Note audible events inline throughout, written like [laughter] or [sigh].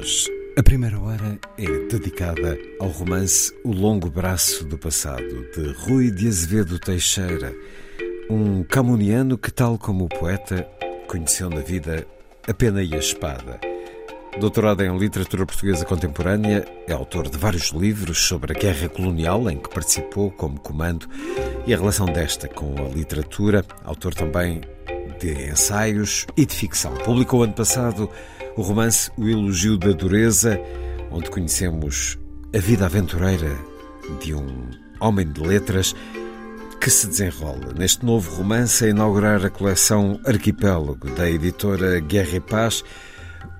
hoje, a primeira hora é dedicada ao romance O Longo Braço do Passado, de Rui de Azevedo Teixeira, um camuniano que, tal como o poeta, conheceu na vida a pena e a espada. Doutorado em Literatura Portuguesa Contemporânea, é autor de vários livros sobre a guerra colonial em que participou como comando e a relação desta com a literatura, autor também de ensaios e de ficção. Publicou ano passado o romance O Elogio da Dureza, onde conhecemos a vida aventureira de um homem de letras que se desenrola neste novo romance a inaugurar a coleção Arquipélago da editora Guerra e Paz,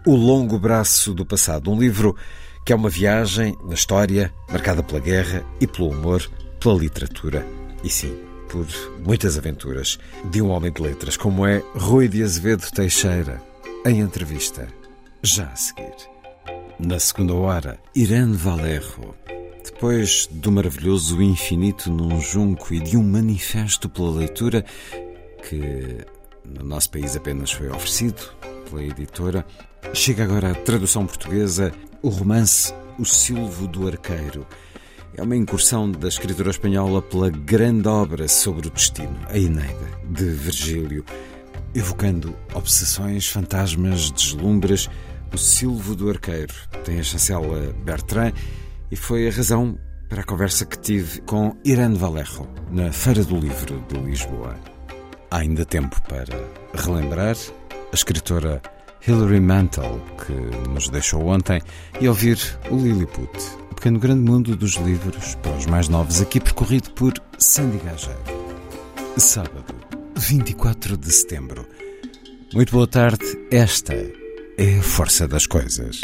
O Longo Braço do Passado, um livro que é uma viagem na história marcada pela guerra e pelo humor, pela literatura e sim, por muitas aventuras de um homem de letras como é Rui de Azevedo Teixeira, em entrevista já a seguir. Na segunda hora, Irene Valerro. Depois do maravilhoso Infinito num Junco e de um manifesto pela leitura, que no nosso país apenas foi oferecido pela editora, chega agora a tradução portuguesa, o romance O Silvo do Arqueiro. É uma incursão da escritora espanhola pela grande obra sobre o destino, a Eneida, de Virgílio, evocando obsessões, fantasmas, deslumbres o Silvo do Arqueiro. Tem a chancela Bertrand e foi a razão para a conversa que tive com Irene Valerro na Feira do Livro de Lisboa. Há ainda tempo para relembrar a escritora Hilary Mantel, que nos deixou ontem, e ouvir o Lilliput, o pequeno grande mundo dos livros para os mais novos, aqui percorrido por Sandy Gageiro. Sábado, 24 de setembro. Muito boa tarde, esta é a força das coisas.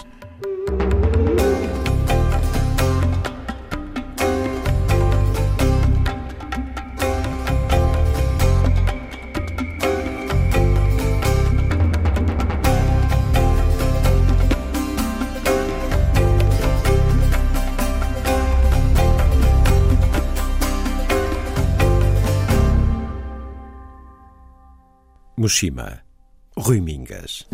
Mushima, Rui Mingas.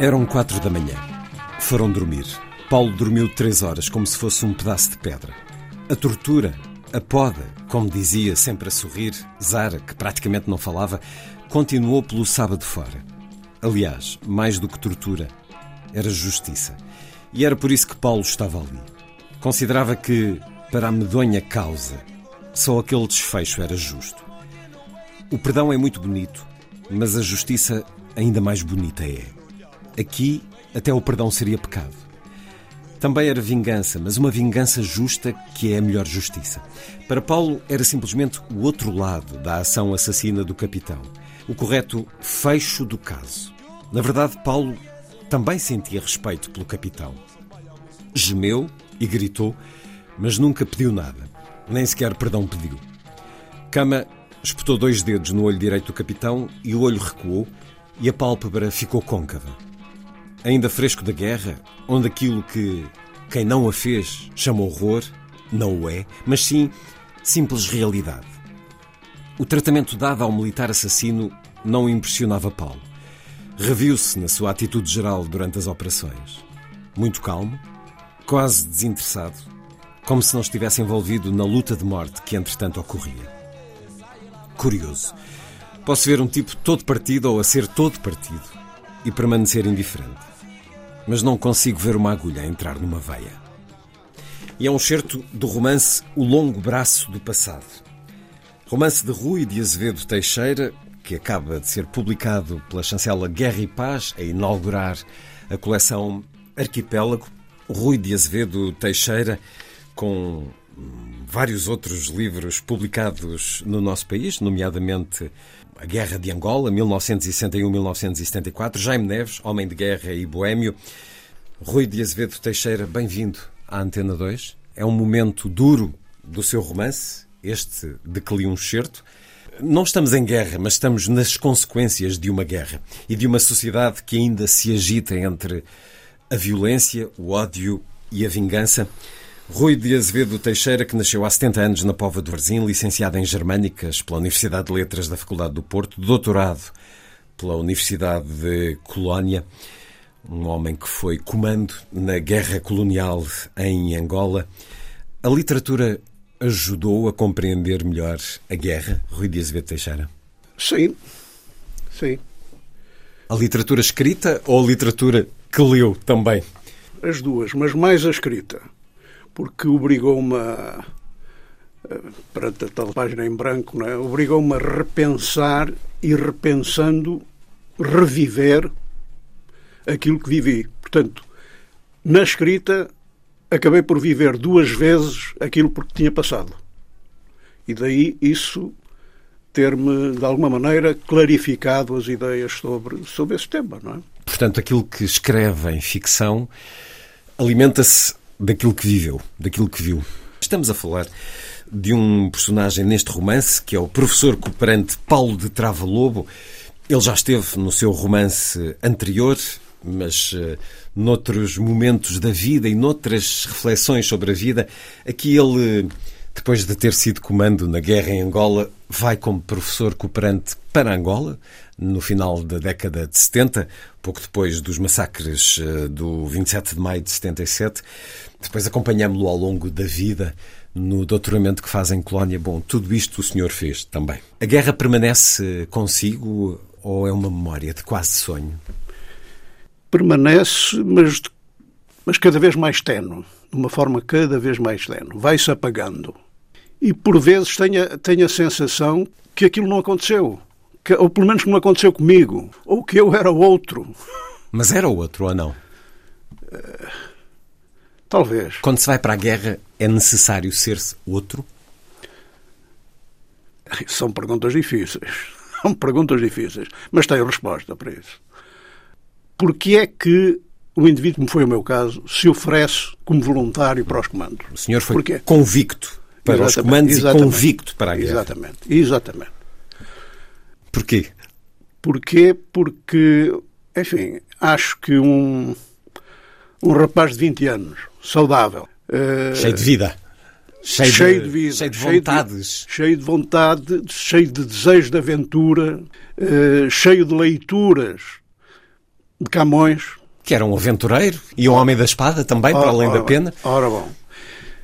Eram quatro da manhã. Foram dormir. Paulo dormiu três horas, como se fosse um pedaço de pedra. A tortura, a poda, como dizia, sempre a sorrir, Zara, que praticamente não falava, continuou pelo sábado fora. Aliás, mais do que tortura, era justiça. E era por isso que Paulo estava ali. Considerava que, para a medonha causa, só aquele desfecho era justo. O perdão é muito bonito, mas a justiça ainda mais bonita é. Aqui, até o perdão seria pecado. Também era vingança, mas uma vingança justa que é a melhor justiça. Para Paulo, era simplesmente o outro lado da ação assassina do capitão. O correto fecho do caso. Na verdade, Paulo também sentia respeito pelo capitão. Gemeu e gritou, mas nunca pediu nada. Nem sequer perdão pediu. Cama espetou dois dedos no olho direito do capitão e o olho recuou e a pálpebra ficou côncava. Ainda fresco da guerra, onde aquilo que quem não a fez chama horror, não o é, mas sim simples realidade. O tratamento dado ao militar assassino não impressionava Paulo. Reviu-se na sua atitude geral durante as operações. Muito calmo, quase desinteressado, como se não estivesse envolvido na luta de morte que entretanto ocorria. Curioso. Posso ver um tipo todo partido ou a ser todo partido e permanecer indiferente. Mas não consigo ver uma agulha entrar numa veia. E é um certo do romance O Longo Braço do Passado. Romance de Rui de Azevedo Teixeira, que acaba de ser publicado pela chancela Guerra e Paz, a inaugurar a coleção Arquipélago. Rui de Azevedo Teixeira, com vários outros livros publicados no nosso país, nomeadamente A Guerra de Angola, 1961-1974, Jaime Neves, Homem de Guerra e Boêmio. Rui de Azevedo Teixeira, bem-vindo à Antena 2. É um momento duro do seu romance, este de que li um certo. Não estamos em guerra, mas estamos nas consequências de uma guerra e de uma sociedade que ainda se agita entre a violência, o ódio e a vingança. Rui de Azevedo Teixeira, que nasceu há 70 anos na Pova do Varzim, licenciado em Germânicas pela Universidade de Letras da Faculdade do Porto, doutorado pela Universidade de Colónia, um homem que foi comando na guerra colonial em Angola. A literatura ajudou a compreender melhor a guerra, Rui de Azevedo Teixeira? Sim, sim. A literatura escrita ou a literatura que leu também? as duas, mas mais a escrita, porque obrigou-me a, a, perante a tal página em branco, é? obrigou-me a repensar e repensando, reviver aquilo que vivi. Portanto, na escrita, acabei por viver duas vezes aquilo por que tinha passado. E daí isso ter-me, de alguma maneira, clarificado as ideias sobre, sobre esse tema, não é? Portanto, aquilo que escreve em ficção alimenta-se daquilo que viveu, daquilo que viu. Estamos a falar de um personagem neste romance, que é o professor cooperante Paulo de Trava Lobo. Ele já esteve no seu romance anterior, mas uh, noutros momentos da vida e noutras reflexões sobre a vida, aqui ele depois de ter sido comando na guerra em Angola, vai como professor cooperante para Angola, no final da década de 70, pouco depois dos massacres eh, do 27 de maio de 77. Depois acompanhámo-lo ao longo da vida no doutoramento que faz em Colónia. Bom, tudo isto o senhor fez também. A guerra permanece consigo ou é uma memória de quase sonho? Permanece, mas, mas cada vez mais tenue, de uma forma cada vez mais tenue. Vai-se apagando e por vezes tenho, tenho a sensação que aquilo não aconteceu. Que, ou pelo menos que não aconteceu comigo. Ou que eu era outro. Mas era outro ou não? Uh, talvez. Quando se vai para a guerra, é necessário ser-se outro? São perguntas difíceis. [laughs] São perguntas difíceis. Mas tenho resposta para isso. Porquê é que o indivíduo, como foi o meu caso, se oferece como voluntário para os comandos? O senhor foi Porquê? convicto para exatamente, os comandos exatamente, e convicto para a guerra. Exatamente, exatamente. Porquê? Porquê? Porque, enfim, acho que um, um rapaz de 20 anos, saudável... Uh, cheio de vida. Cheio, cheio de, de, vida. Cheio de vontades. Cheio de, vontade, cheio de desejo de aventura, uh, cheio de leituras de Camões. Que era um aventureiro e um homem da espada também, ora, para além ora, da pena. Ora bom.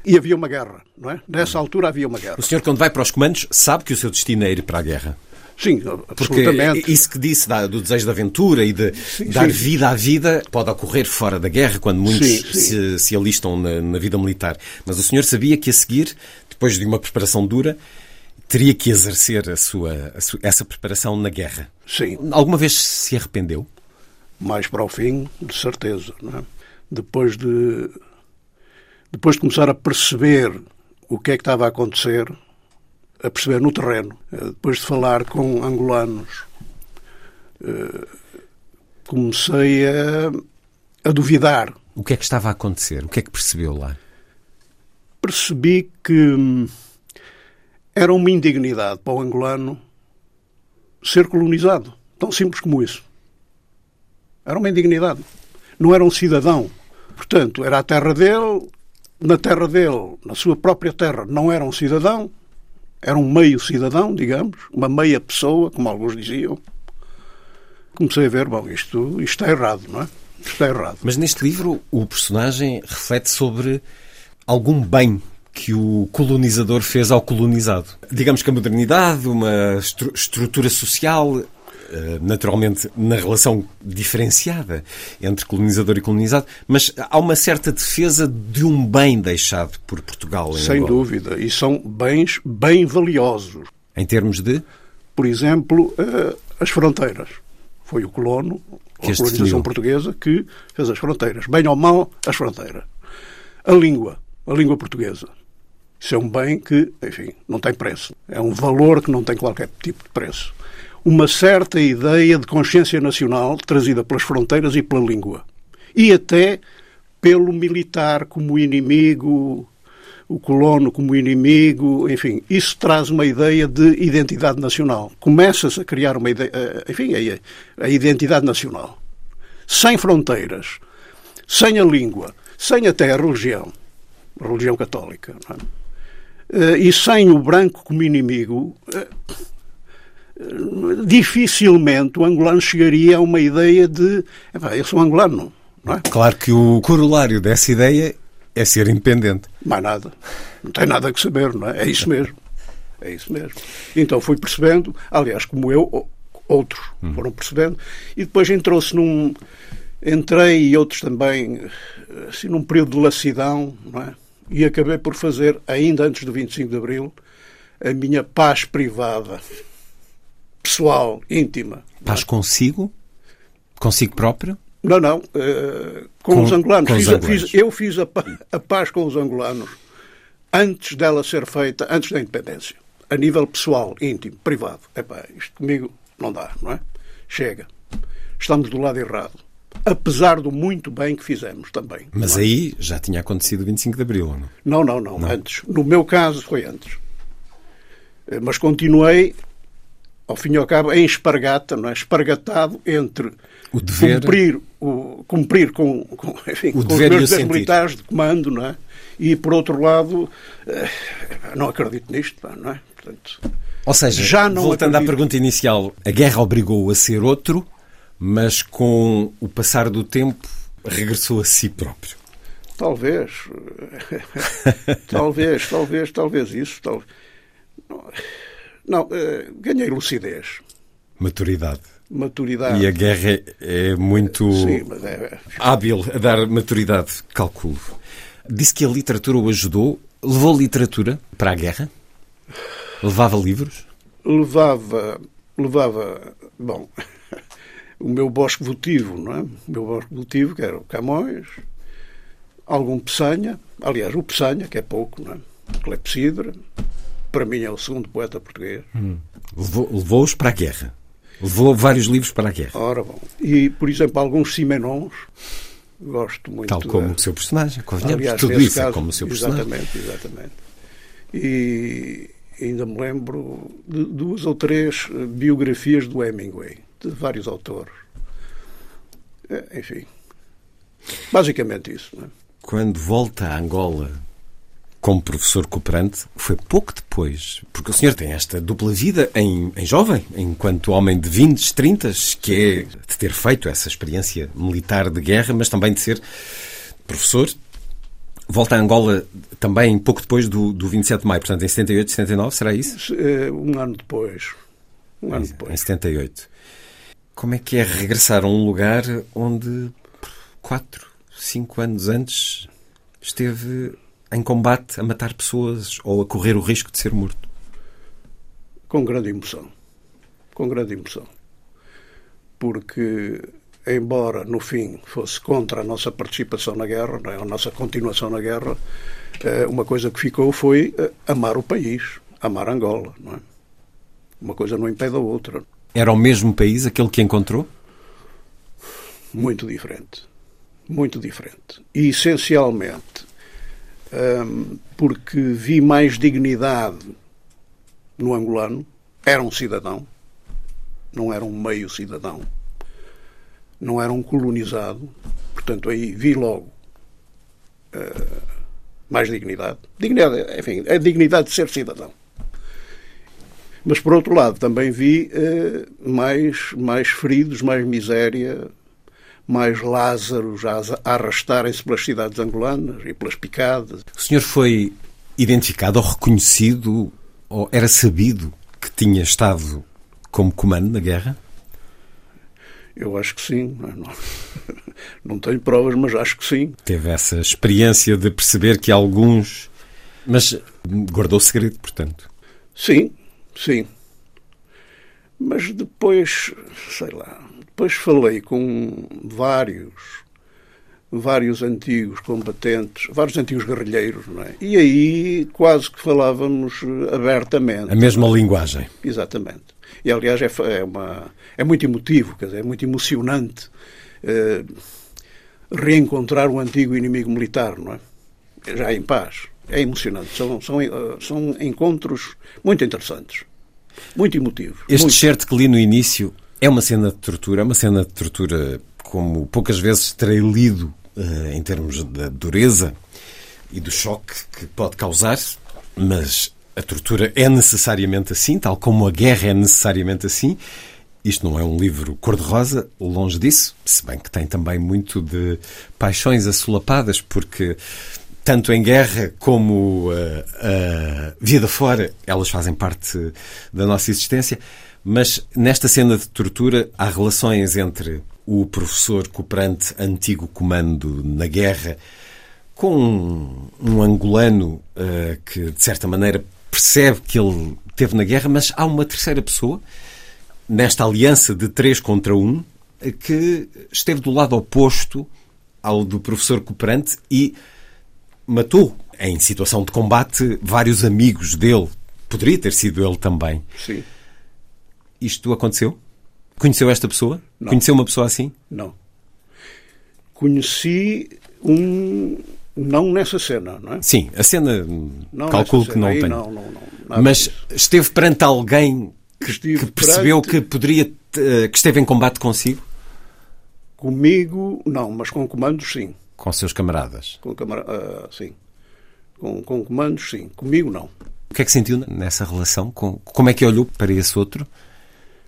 E havia uma guerra, não é? Nessa altura havia uma guerra. O senhor, quando vai para os comandos, sabe que o seu destino é ir para a guerra? Sim, absolutamente. Porque isso que disse do desejo de aventura e de sim, dar sim. vida à vida pode ocorrer fora da guerra, quando muitos sim, se, se, alistam na, na, vida militar. Mas o senhor sabia que a seguir, depois de uma preparação dura, teria que exercer a sua, a sua, essa preparação na guerra. Sim. Alguma vez se arrependeu? Mais para o fim, de certeza. É? Depois de depois de começar a perceber o que é que estava a acontecer, a perceber no terreno, eh, depois de falar com angolanos, eh, comecei a, a duvidar. O que é que estava a acontecer? O que é que percebeu lá? Percebi que hum, era uma indignidade para o angolano ser colonizado. Tão simples como isso. Era uma indignidade. Não era um cidadão. Portanto, era a terra dele, na terra dele, na sua própria terra, não era um cidadão, era um meio cidadão, digamos, uma meia pessoa, como alguns diziam. Comecei a ver, bom, isto, está errado, não é? Isto está errado. Mas neste livro o personagem reflete sobre algum bem que o colonizador fez ao colonizado. Digamos que a modernidade, uma estru estrutura social, naturalmente na relação diferenciada entre colonizador e colonizado, mas há uma certa defesa de um bem deixado por Portugal em Sem Angola. dúvida, e são bens bem valiosos. Em termos de? Por exemplo, eh, as fronteiras. Foi o colono, que a colonização portuguesa, que fez as fronteiras. Bem ou mal, as fronteiras. A língua, a língua portuguesa. Isso é um bem que, enfim, não tem preço. É um valor que não tem qualquer tipo de preço uma certa ideia de consciência nacional trazida pelas fronteiras e pela língua. E até pelo militar como inimigo, o colono como inimigo, enfim, isso traz uma ideia de identidade nacional. Começa-se a criar uma ideia, eh, enfim, a, identidade nacional. Sem fronteiras, sem a língua, sem até a religião, a religião católica, é? e sem o branco como inimigo, eh, dificilmente o angolano chegaria a uma ideia de eu sou angolano. Não é? Claro que o corolário dessa ideia é ser independente. Mais nada. Não tem nada que saber, não é? É isso mesmo. É isso mesmo. Então fui percebendo, aliás, como eu, outros hum. foram percebendo, e depois entrou-se num, Entrei e outros também, assim, num período de lassidão, não é? E acabei por fazer, ainda antes do 25 de Abril, a minha paz privada, pessoal, íntima. Paz consigo? Consigo próprio? Não, não. Uh, com, com, os angolanos. Com os fiz, angolanos. Fiz, eu fiz a, a, paz com os angolanos antes dela ser feita, antes da independência. A nível pessoal, íntimo, privado. Epá, isto comigo não dá, não é? Chega. Estamos do lado errado. Apesar do muito bem que fizemos também. Mas é? aí já tinha acontecido o 25 de Abril, não? Não, não, não, não. Antes. No meu caso foi antes. Eh, mas continuei, ao fim e ao cabo, em espargata, não é? Espargatado entre o dever... cumprir, o, cumprir com, com, enfim, o com os meus militares de comando, não é? E, por outro lado, eh, não acredito nisto, não é? Portanto, Ou seja, já não voltando acredito... à pergunta inicial, a guerra obrigou-o a ser outro, mas com o passar do tempo regressou a si próprio. Talvez. [laughs] talvez, talvez, talvez isso. Talvez. Não, eh, ganhei lucidez. Maturidade. Maturidade. E a guerra é muito Sim, é... hábil a dar maturidade, calculo. Disse que a literatura o ajudou. Levou literatura para a guerra? Levava livros? Levava, levava, bom, [laughs] o meu bosque votivo, não é? O meu bosque votivo, que era o Camões, algum Peçanha, aliás, o Peçanha, que é pouco, não é? Clepsidra, para mim é o segundo poeta português. Hum. Levou-os para a guerra. Levou vários livros para a guerra. Ora bom. E, por exemplo, alguns Simenons, gosto muito. Tal como o seu personagem, Aliás, tudo isso caso, é como o seu personagem. Exatamente, exatamente. E ainda me lembro de duas ou três biografias do Hemingway, de vários autores. É, enfim, basicamente isso. Não é? Quando volta a Angola como professor cooperante foi pouco depois, porque o senhor tem esta dupla vida em, em jovem, enquanto homem de 20, 30, que é de ter feito essa experiência militar de guerra, mas também de ser professor. Volta a Angola também pouco depois do, do 27 de maio, portanto em 78, 79, será isso? Eh, um ano depois. Um ano depois. Em 78. Como é que é regressar a um lugar onde quatro, cinco anos antes esteve em combate a matar pessoas ou a correr o risco de ser morto? Com grande emoção. Com grande emoção. Porque, embora no fim fosse contra a nossa participação na guerra, é? a nossa continuação na guerra, eh, uma coisa que ficou foi eh, amar o país, amar Angola. Não é? Uma coisa não impede a outra. Era o mesmo país aquele que encontrou? Muito diferente. Muito diferente. E, essencialmente, porque vi mais dignidade no angolano. Era um cidadão, não era um meio cidadão, não era um colonizado. Portanto, aí vi logo uh, mais dignidade. Dignidade, enfim, a dignidade de ser cidadão. Mas, por outro lado, também vi uh, mais, mais feridos, mais miséria, mais Lázaros a arrastarem-se pelas cidades angolanas e pelas picadas. O senhor foi identificado ou reconhecido ou era sabido que tinha estado como comando na guerra? Eu acho que sim. Não, [laughs] não tenho provas, mas acho que sim. Teve essa experiência de perceber que alguns. Mas guardou segredo, portanto. Sim, sim. Mas depois, sei lá, depois falei com vários, vários antigos combatentes, vários antigos guerrilheiros, não é? E aí quase que falávamos abertamente. A mesma linguagem. Exatamente. E aliás é, é, uma, é muito emotivo, quer dizer, é muito emocionante eh, reencontrar um antigo inimigo militar, não é? Já em paz. É emocionante. São, são, eh, são encontros muito interessantes. Muito emotivos. Este muito. certo que li no início é uma cena de tortura, é uma cena de tortura como poucas vezes terei lido uh, em termos da dureza e do choque que pode causar, mas a tortura é necessariamente assim, tal como a guerra é necessariamente assim. Isto não é um livro cor-de-rosa, longe disso, se bem que tem também muito de paixões assolapadas, porque tanto em guerra como uh, uh, vida fora, elas fazem parte da nossa existência. Mas nesta cena de tortura há relações entre o professor cooperante antigo comando na guerra, com um, um angolano uh, que, de certa maneira, percebe que ele teve na guerra, mas há uma terceira pessoa, nesta aliança de três contra um, que esteve do lado oposto ao do professor cooperante e matou, em situação de combate, vários amigos dele. Poderia ter sido ele também. Sim. Isto aconteceu? Conheceu esta pessoa? Não. Conheceu uma pessoa assim? Não. Conheci um. Não nessa cena, não é? Sim, a cena Não calculo nessa que não cena. Aí tem. Não, não, não. Mas disso. esteve perante alguém que, que percebeu perante- que poderia eh, que esteve em combate consigo? Comigo, não, mas com comandos, sim. Com seus camaradas. Com camara... ah, sim. Com, com comandos, sim. Comigo, não. O que é que sentiu nessa relação? Com, como é que olhou para esse outro?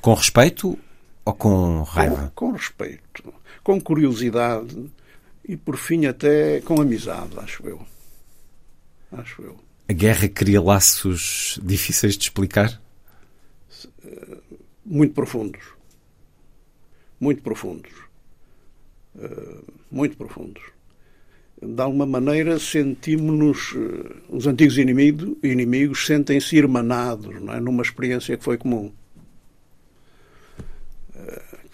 Com respeito ou com raiva? Com, com respeito, com curiosidade e, por fim, até com amizade, acho eu. Acho eu. A guerra cria laços difíceis de explicar? Muito profundos. Muito profundos. Eh, muito profundos. De alguma maneira sentimos-nos, eh, os antigos inimigos, inimigos sentem-se irmanados, não é? numa experiência que foi comum.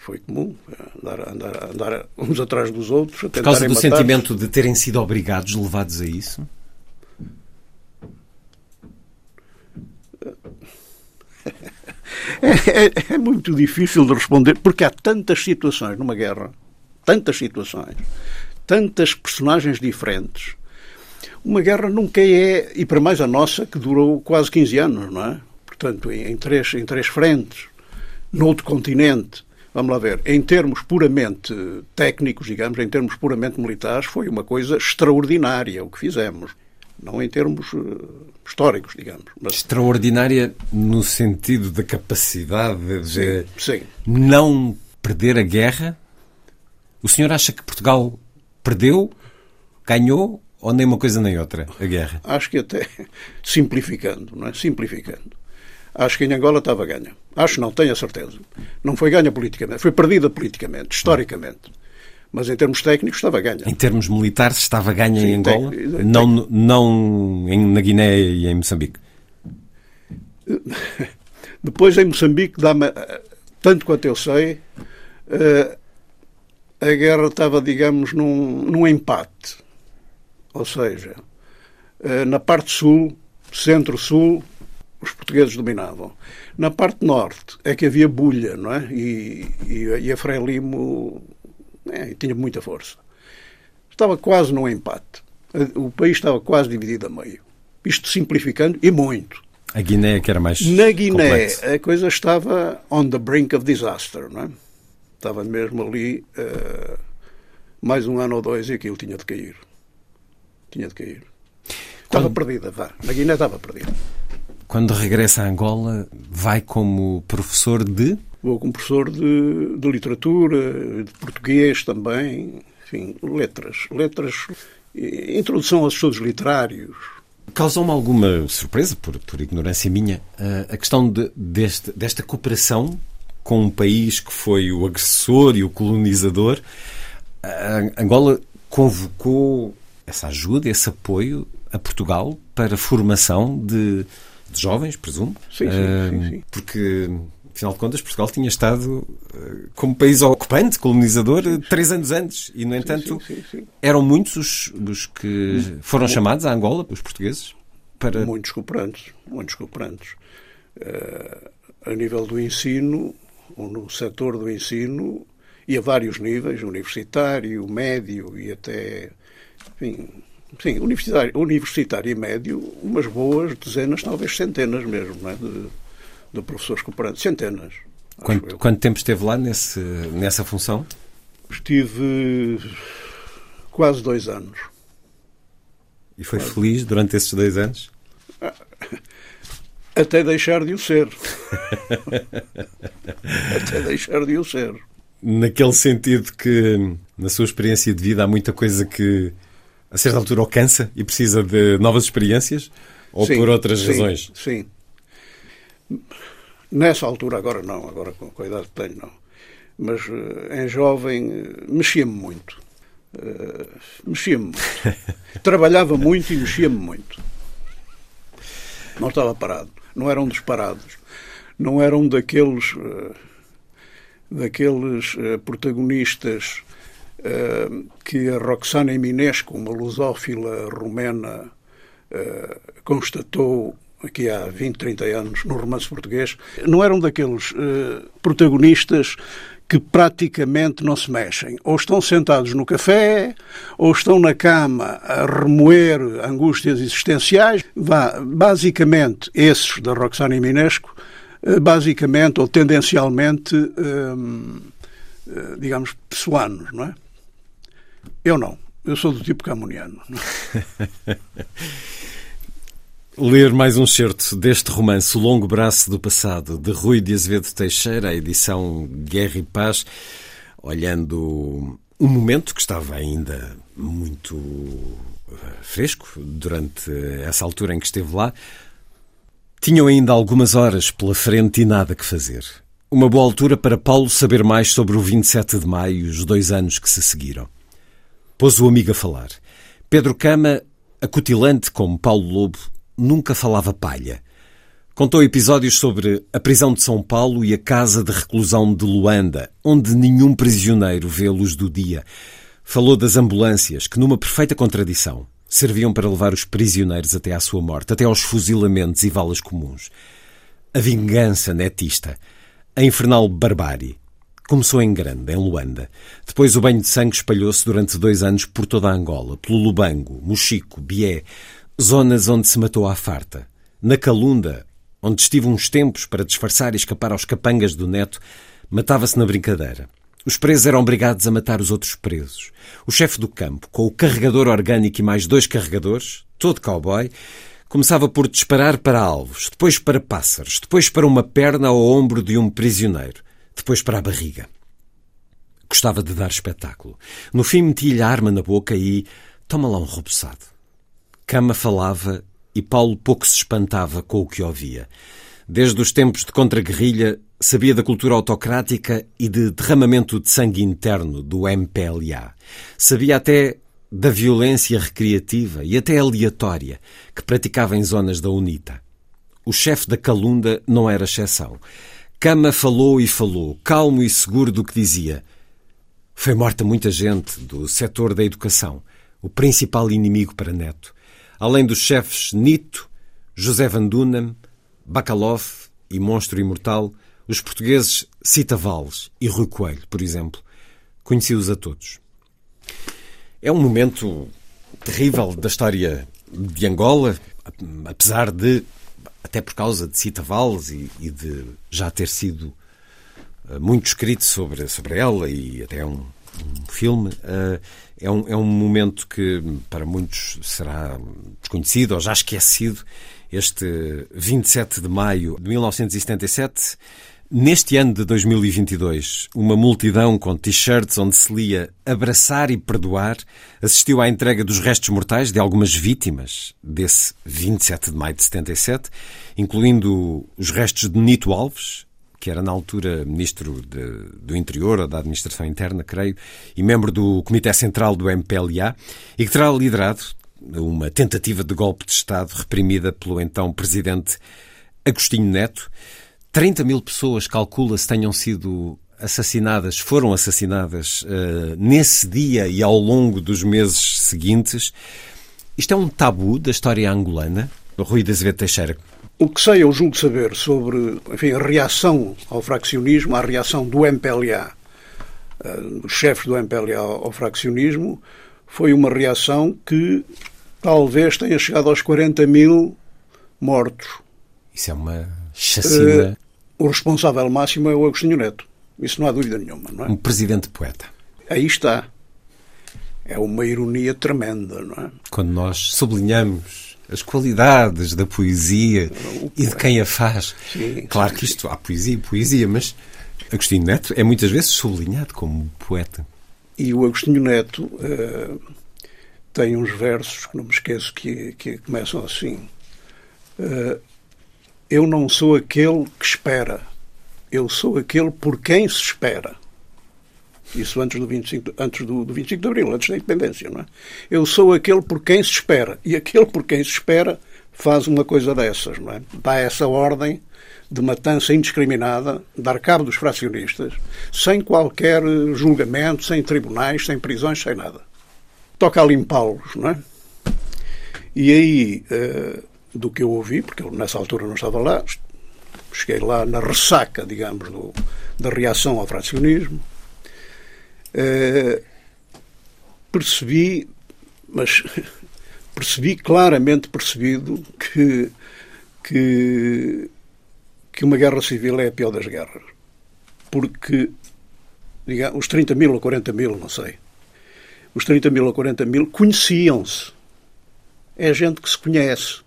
Foi comum, eh, andar, andar, andar uns atrás dos outros. a Por causa do sentimento de terem sido obrigados, levados a isso? É, é- é muito difícil de responder porque há tantas situações numa guerra, tantas situações, tantas personagens diferentes. Uma guerra nunca é, e para mais a nossa, que durou quase 15 anos, não é? Portanto, em, em três, em três frentes, noutro continente. Vamos lá ver, em termos puramente técnicos, digamos, em termos puramente militares, foi uma coisa extraordinária o que fizemos. Não em termos eh, históricos, digamos. Mas, Extraordinária no sentido da capacidade de sim. não perder a guerra? O senhor acha que Portugal perdeu, ganhou ou nem uma coisa nem outra a guerra? acho que até [laughs] simplificando, não é? Simplificando. Acho que em Angola estava ganha. Acho não, tenho a certeza. Não foi ganha politicamente, foi perdida politicamente, historicamente. Mas em termos técnicos estava ganha. Em termos militares, estava ganha em Sim, Angola, tem- tem- não, não em, na Guiné e em Moçambique. [laughs] Depois em Moçambique, eh, tanto quanto eu sei, eh, a guerra estava, digamos, num, num empate. Ou seja, eh, na parte sul, centro-sul, os portugueses dominavam. Na parte norte é que havia bulha, não é? E, e, e a Frelimo é, tinha muita força. Estava quase num empate. O país estava quase dividido a meio. Isto simplificando, e muito. A Guiné que era mais Na Guiné, complexo. a coisa estava on the brink of disaster, não é? Estava mesmo ali eh, mais um ano ou dois e aquilo tinha de cair. Tinha de cair. Estava Quando- perdida, vá. Na Guiné estava perdida. Quando regressa a Angola, vai como professor de Vou como professor de, de literatura, de português também, enfim, letras. Letras, introdução aos estudos literários. Causou-me alguma surpresa, por, por ignorância minha, a questão de- deste, desta cooperação com um país que foi o agressor e o colonizador. A Angola convocou essa ajuda, esse apoio a Portugal para a formação de, de jovens, presumo. Sim, sim, sim, sim. Porque, afinal de contas, Portugal tinha estado eh, como país ocupante, colonizador, eh, três anos antes. E, no entanto, sim, sim, sim. eram muitos os, os que foram chamados a Angola, os portugueses, para Muitos cooperantes, muitos cooperantes. Eh, a nível do ensino, ou no setor do ensino, e a vários níveis, universitário, médio e até, enfim, sim, universitário, universitário e médio, umas boas dezenas, talvez centenas mesmo, não é? de, de professores cooperantes. Centenas. Quanto, quanto tempo esteve lá nesse, nessa função? Estive quase dois anos. E foi feliz durante esses dois anos? [laughs] Até deixar de o ser. [laughs] Até deixar de o ser. Naquele sentido que, na sua experiência de vida, há muita coisa que, a certa altura, alcança e precisa de novas experiências? Ou Sim, por outras sim, razões? Sim. Nessa altura, agora não, agora com a idade que tenho, não. mas em jovem mexia-me muito. mexia-me muito. [laughs] Trabalhava muito e mexia-me muito. Não estava parado. Não era um dos parados. Não era um daqueles, daqueles protagonistas que a Roxana Eminesco, uma lusófila romena, constatou aqui há 20, 30 anos, no romance português, não eram daqueles uh, protagonistas que praticamente não se mexem. Ou estão sentados no café, ou estão na cama a remoer angústias existenciais. Vá, basicamente, esses da Roxana Minesco, uh, basicamente ou tendencialmente, digamos, pessoanos, não é? Eu não. Eu sou do tipo camuniano. [laughs] Ler mais um certo deste romance, O Longo Braço do Passado, de Rui de Azevedo Teixeira, a edição Guerra e Paz, olhando um momento que estava ainda muito eh, fresco durante essa altura em que esteve lá. Tinham ainda algumas horas pela frente e nada que fazer. Uma boa altura para Paulo saber mais sobre o 27 de maio e os dois anos que se seguiram. Pôs o amigo a falar. Pedro Cama, acutilante como Paulo Lobo, nunca falava palha. Contou episódios sobre a prisão de São Paulo e a casa de reclusão de Luanda, onde nenhum prisioneiro vê a luz do dia. Falou das ambulâncias, que, numa perfeita contradição, serviam para levar os prisioneiros até à sua morte, até aos fuzilamentos e valas comuns. A vingança netista, a infernal barbárie, começou em grande, em Luanda. Depois o banho de sangue espalhou-se durante dois anos por toda a Angola, pelo Lubango, Mochico, Bié, Zonas onde se matou à farta. Na Calunda, onde estive uns tempos para disfarçar e escapar aos capangas do neto, matava-se na brincadeira. Os presos eram obrigados a matar os outros presos. O chefe do campo, com o carregador orgânico e mais dois carregadores, todo cowboy, começava por disparar para alvos, depois para pássaros, depois para uma perna ao ombro de um prisioneiro, depois para a barriga. Gostava de dar espetáculo. No fim metia-lhe a arma na boca e toma lá um robuçado. Cama falava e Paulo pouco se espantava com o que ouvia. Desde os tempos de contra-guerrilha, sabia da cultura autocrática e de derramamento de sangue interno do MPLA. Sabia até da violência recreativa e até aleatória que praticava em zonas da UNITA. O chefe da Calunda não era exceção. Cama falou e falou, calmo e seguro do que dizia. Foi morta muita gente do setor da educação, o principal inimigo para Neto além dos chefes Nito, José Van Dunham, Bacalov e Monstro Imortal, os portugueses Cita Valles e Rui Coelho, por exemplo. Conheci-os a todos. É um momento terrível da história de Angola, apesar de, até por causa de Cita Valles e, e de já ter sido eh, muito escrito sobre, sobre ela e até um, um filme. Uh, é um, é um momento que para muitos será desconhecido ou já esquecido. Este 27 de maio de 1977. Neste ano de 2022, uma multidão com t-shirts onde se lia Abraçar e Perdoar assistiu à entrega dos restos mortais de algumas vítimas desse 27 de maio de 77, incluindo os restos de Nito Alves, que era na altura ministro de, do Interior ou da Administração Interna, creio, e membro do Comitê Central do MPLA, e que terá liderado uma tentativa de golpe de Estado reprimida pelo então presidente Agostinho Neto. 30 mil pessoas, calcula-se, tenham sido assassinadas, foram assassinadas uh, nesse dia e ao longo dos meses seguintes. Isto é um tabu da história angolana. Rui de Azevedo Teixeira, o que sei, eu julgo saber sobre enfim, a reação ao fraccionismo, a reação do MPLA, eh, dos chefes do MPLA ao fraccionismo, foi uma reação que talvez tenha chegado aos 40 mil mortos. Isso é uma chacina. O responsável máximo é o Agostinho Neto. Isso não há dúvida nenhuma, não é? Um presidente poeta. Aí está. É uma ironia tremenda, não é? Quando nós sublinhamos as qualidades da poesia e de quem a faz. Sim, claro que isto há poesia e poesia, mas Agostinho Neto é muitas vezes sublinhado como poeta. E o Agostinho Neto uh, tem uns versos que não me esqueço que, que começam assim. Uh, eu não sou aquele que espera, eu sou aquele por quem se espera. Isso antes do 25, antes do, do 25 de Abril, antes da independência, não é? Eu sou aquele por quem se espera. E aquele por quem se espera faz uma coisa dessas, não é? Dá essa ordem de matança indiscriminada, dar cabo dos fracionistas, sem qualquer julgamento, sem tribunais, sem prisões, sem nada. Toca a limpá-los, não é? E aí, eh, do que eu ouvi, porque eu nessa altura não estava lá, cheguei lá na ressaca, digamos, do, da reação ao fracionismo, eh, percebi, mas [laughs] percebi claramente percebido que, que que uma guerra civil é a pior das guerras. Porque, digamos, os 30 mil ou 40 mil, não sei, os 30 mil ou 40 mil conheciam-se. É gente que se conhece.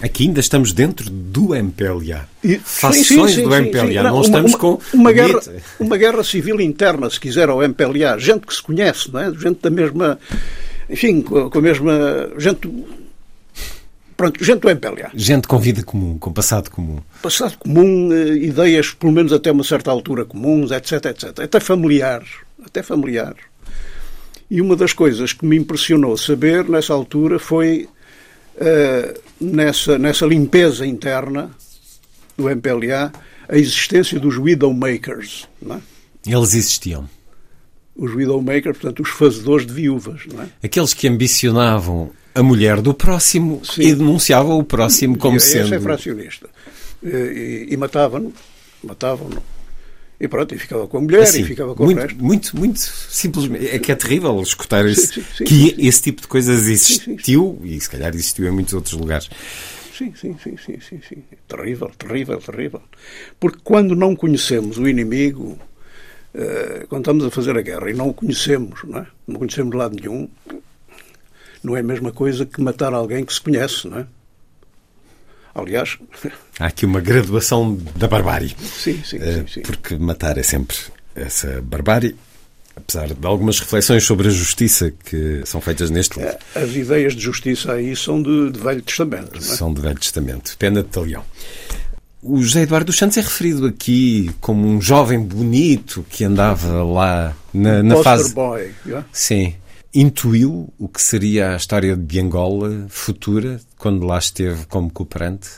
Aqui ainda estamos dentro do MPLA. E, Fações sim, sim, do MPLA. Sim, não, não, estamos uma, com. Uma guerra, uma guerra civil interna, se quiser, ao MPLA. Gente que se conhece, não é? Gente da mesma. Enfim, com a mesma. Gente Pronto, gente do MPLA. Gente com vida comum, com passado comum. Passado comum, eh, ideias, pelo menos até uma certa altura, comuns, etc, etc. Até familiares. Até familiares. E uma das coisas que me impressionou saber nessa altura foi uh, nessa, nessa limpeza interna do MPLA a existência dos Widowmakers. Não é? Eles existiam. Os Widowmakers, portanto, os fazedores de viúvas. Não é? Aqueles que ambicionavam a mulher do próximo Sim. e denunciava o próximo como esse sendo. Esse é fracionista. E, e, e matavam-no. Matavam-no. E pronto, e ficava com a mulher assim, e ficava com muito, o resto. Muito, muito simplesmente. É que é terrível escutar esse, sim, sim, que sim, esse tipo de coisas existiu e se calhar existiu em muitos outros lugares. Sim, sim, sim, sim, sim, sim. Terrível, terrível, terrível. Porque quando não conhecemos o inimigo, uh, quando estamos a fazer a guerra e não o conhecemos, não é? Não conhecemos de lado nenhum, não é a mesma coisa que matar alguém que se conhece, não é? Aliás. Há aqui uma graduação da barbárie. Sim, sim, sim, sim. Porque matar é sempre essa barbárie. Apesar de algumas reflexões sobre a justiça que são feitas neste livro. É, as ideias de justiça aí são de, de Velho Testamento. Não é? São de Velho Testamento. Pena de talião. O José Eduardo dos Santos é referido aqui como um jovem bonito que andava lá na, na fase. Boy, yeah? Sim intuiu o que seria a história de Angola futura, quando lá esteve como cooperante?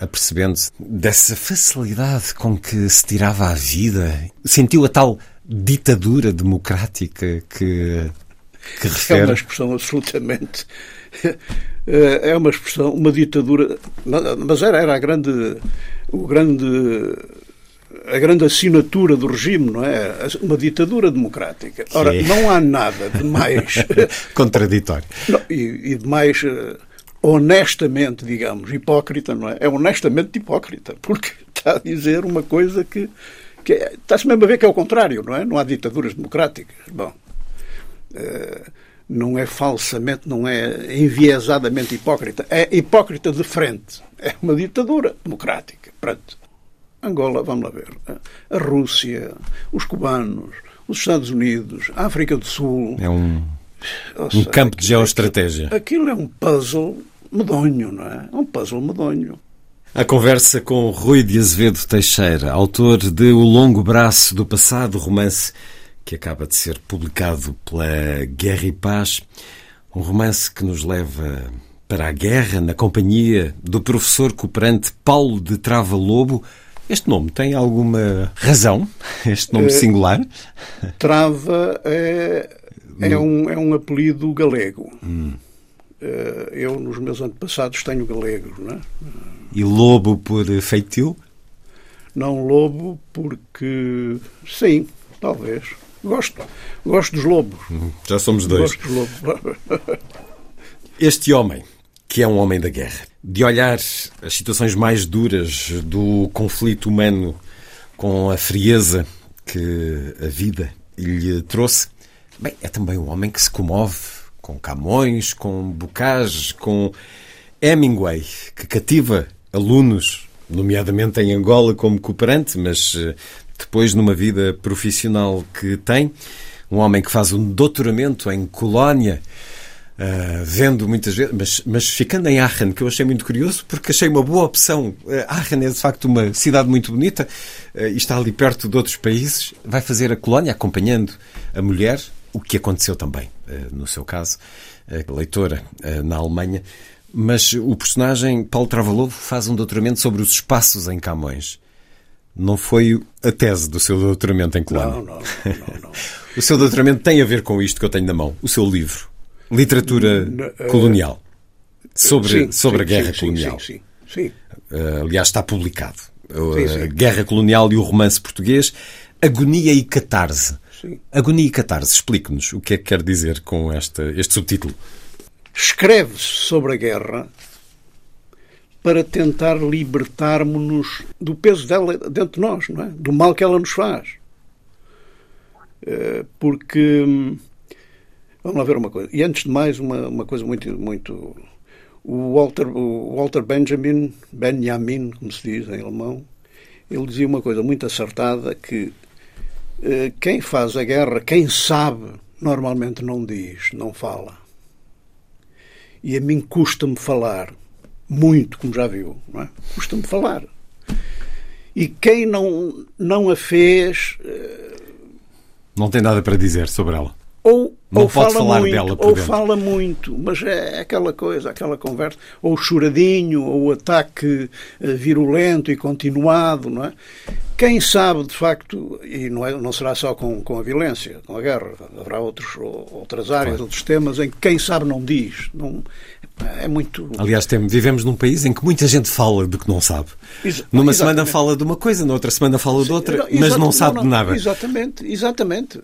Apercebendo-se dessa facilidade com que se tirava a vida? Sentiu a tal ditadura democrática que, que refere? É uma expressão absolutamente. É uma expressão, uma ditadura. Mas era, era a grande, o grande a grande assinatura do regime, não é? Uma ditadura democrática. Ora, Sim. não há nada de mais. [laughs] contraditório. Não, e, e, de mais. Uh, honestamente, digamos, hipócrita, não é? É honestamente hipócrita, porque está a dizer uma coisa que, que é, está-se mesmo a ver que é o contrário, não é? Não há ditaduras democráticas. Bom, uh, não é falsamente, não é enviesadamente hipócrita, é hipócrita de frente. É uma ditadura democrática. Pronto. Angola, vamos lá ver, a Rússia, os cubanos, os Estados Unidos, a África do Sul. É um, um campo de geoestratégia. Aquilo, aquilo é um puzzle medonho, não é? É um puzzle medonho. A conversa com Rui de Azevedo Teixeira, autor de O Longo Braço do Passado, romance que acaba de ser publicado pela Guerra e Paz. Um romance que nos leva para a guerra na companhia do professor cooperante Paulo de Trava Lobo, este nome tem alguma razão? Este nome singular? Trava é, é, um, é um apelido galego. Hum. Eh, eu, nos meus antepassados, tenho galegos, não é? E lobo por feitio? Não lobo porque... Sim, talvez. Gosto. Gosto dos lobos. Hum, já somos dois. Gosto dos lobos. [laughs] Este homem que é um homem da guerra, de olhar as situações mais duras do conflito humano com a frieza que a vida lhe trouxe. Bem, é também um homem que se comove com Camões, com Bocage, com Hemingway, que cativa alunos, nomeadamente em Angola como cooperante, mas eh, depois numa vida profissional que tem. Um homem que faz um doutoramento em Colónia, Uh, vendo muitas vezes, mas, mas ficando em Aachen, que eu achei muito curioso, porque achei uma boa opção. Uh, Aachen é de facto uma cidade muito bonita uh, e está ali perto de outros países. Vai fazer a colónia acompanhando a mulher, o que aconteceu também, no seu caso, leitora na Alemanha. Mas o personagem Paulo Travalovo faz um doutoramento sobre os espaços em Camões. Não foi a tese do seu doutoramento em colónia. Não, não, não, não. [laughs] o seu doutoramento tem a ver com isto que eu tenho na mão, o seu livro literatura eh, colonial. Sobre, sim, sobre sim, a guerra sim, colonial. Sim, sim, uh, aliás, está publicado. a Guerra Colonial e o Romance Português. Agonia e Catarse. Agonia e Catarse. Explique-nos o que é que quer dizer com esta, este subtítulo. Escreve-se sobre a guerra para tentar libertarmos-nos do peso dela dentro de nós, não é? do mal que ela nos faz. Eh, porque hum, Vamos lá ver uma coisa. E antes de mais, uma, uma coisa muito, muito. O Walter, o Walter Benjamin, Benjamin, como se diz em alemão, ele dizia uma coisa muito acertada: que eh, quem faz a guerra, quem sabe, normalmente não diz, não fala. E a mim custa-me falar, muito, como já viu, não é? Custa-me falar. E quem não, não a fez. Eh, não tem nada para dizer sobre ela. Ou não ou pode fala falar muito, dela por ou dentro. fala muito, mas é aquela coisa, aquela conversa, ou o choradinho, ou o ataque eh, virulento e continuado, não é? Quem sabe, de facto, e não, é, não será só com, com a violência, com a guerra, haverá outros, outras áreas, Claro. outros temas em que quem sabe não diz. Não, é muito. Aliás, tem- vivemos num país em que muita gente fala do que não sabe. Numa exatamente. semana fala de uma coisa, na outra semana fala de outra, mas não sabe de nada. Exatamente, exatamente.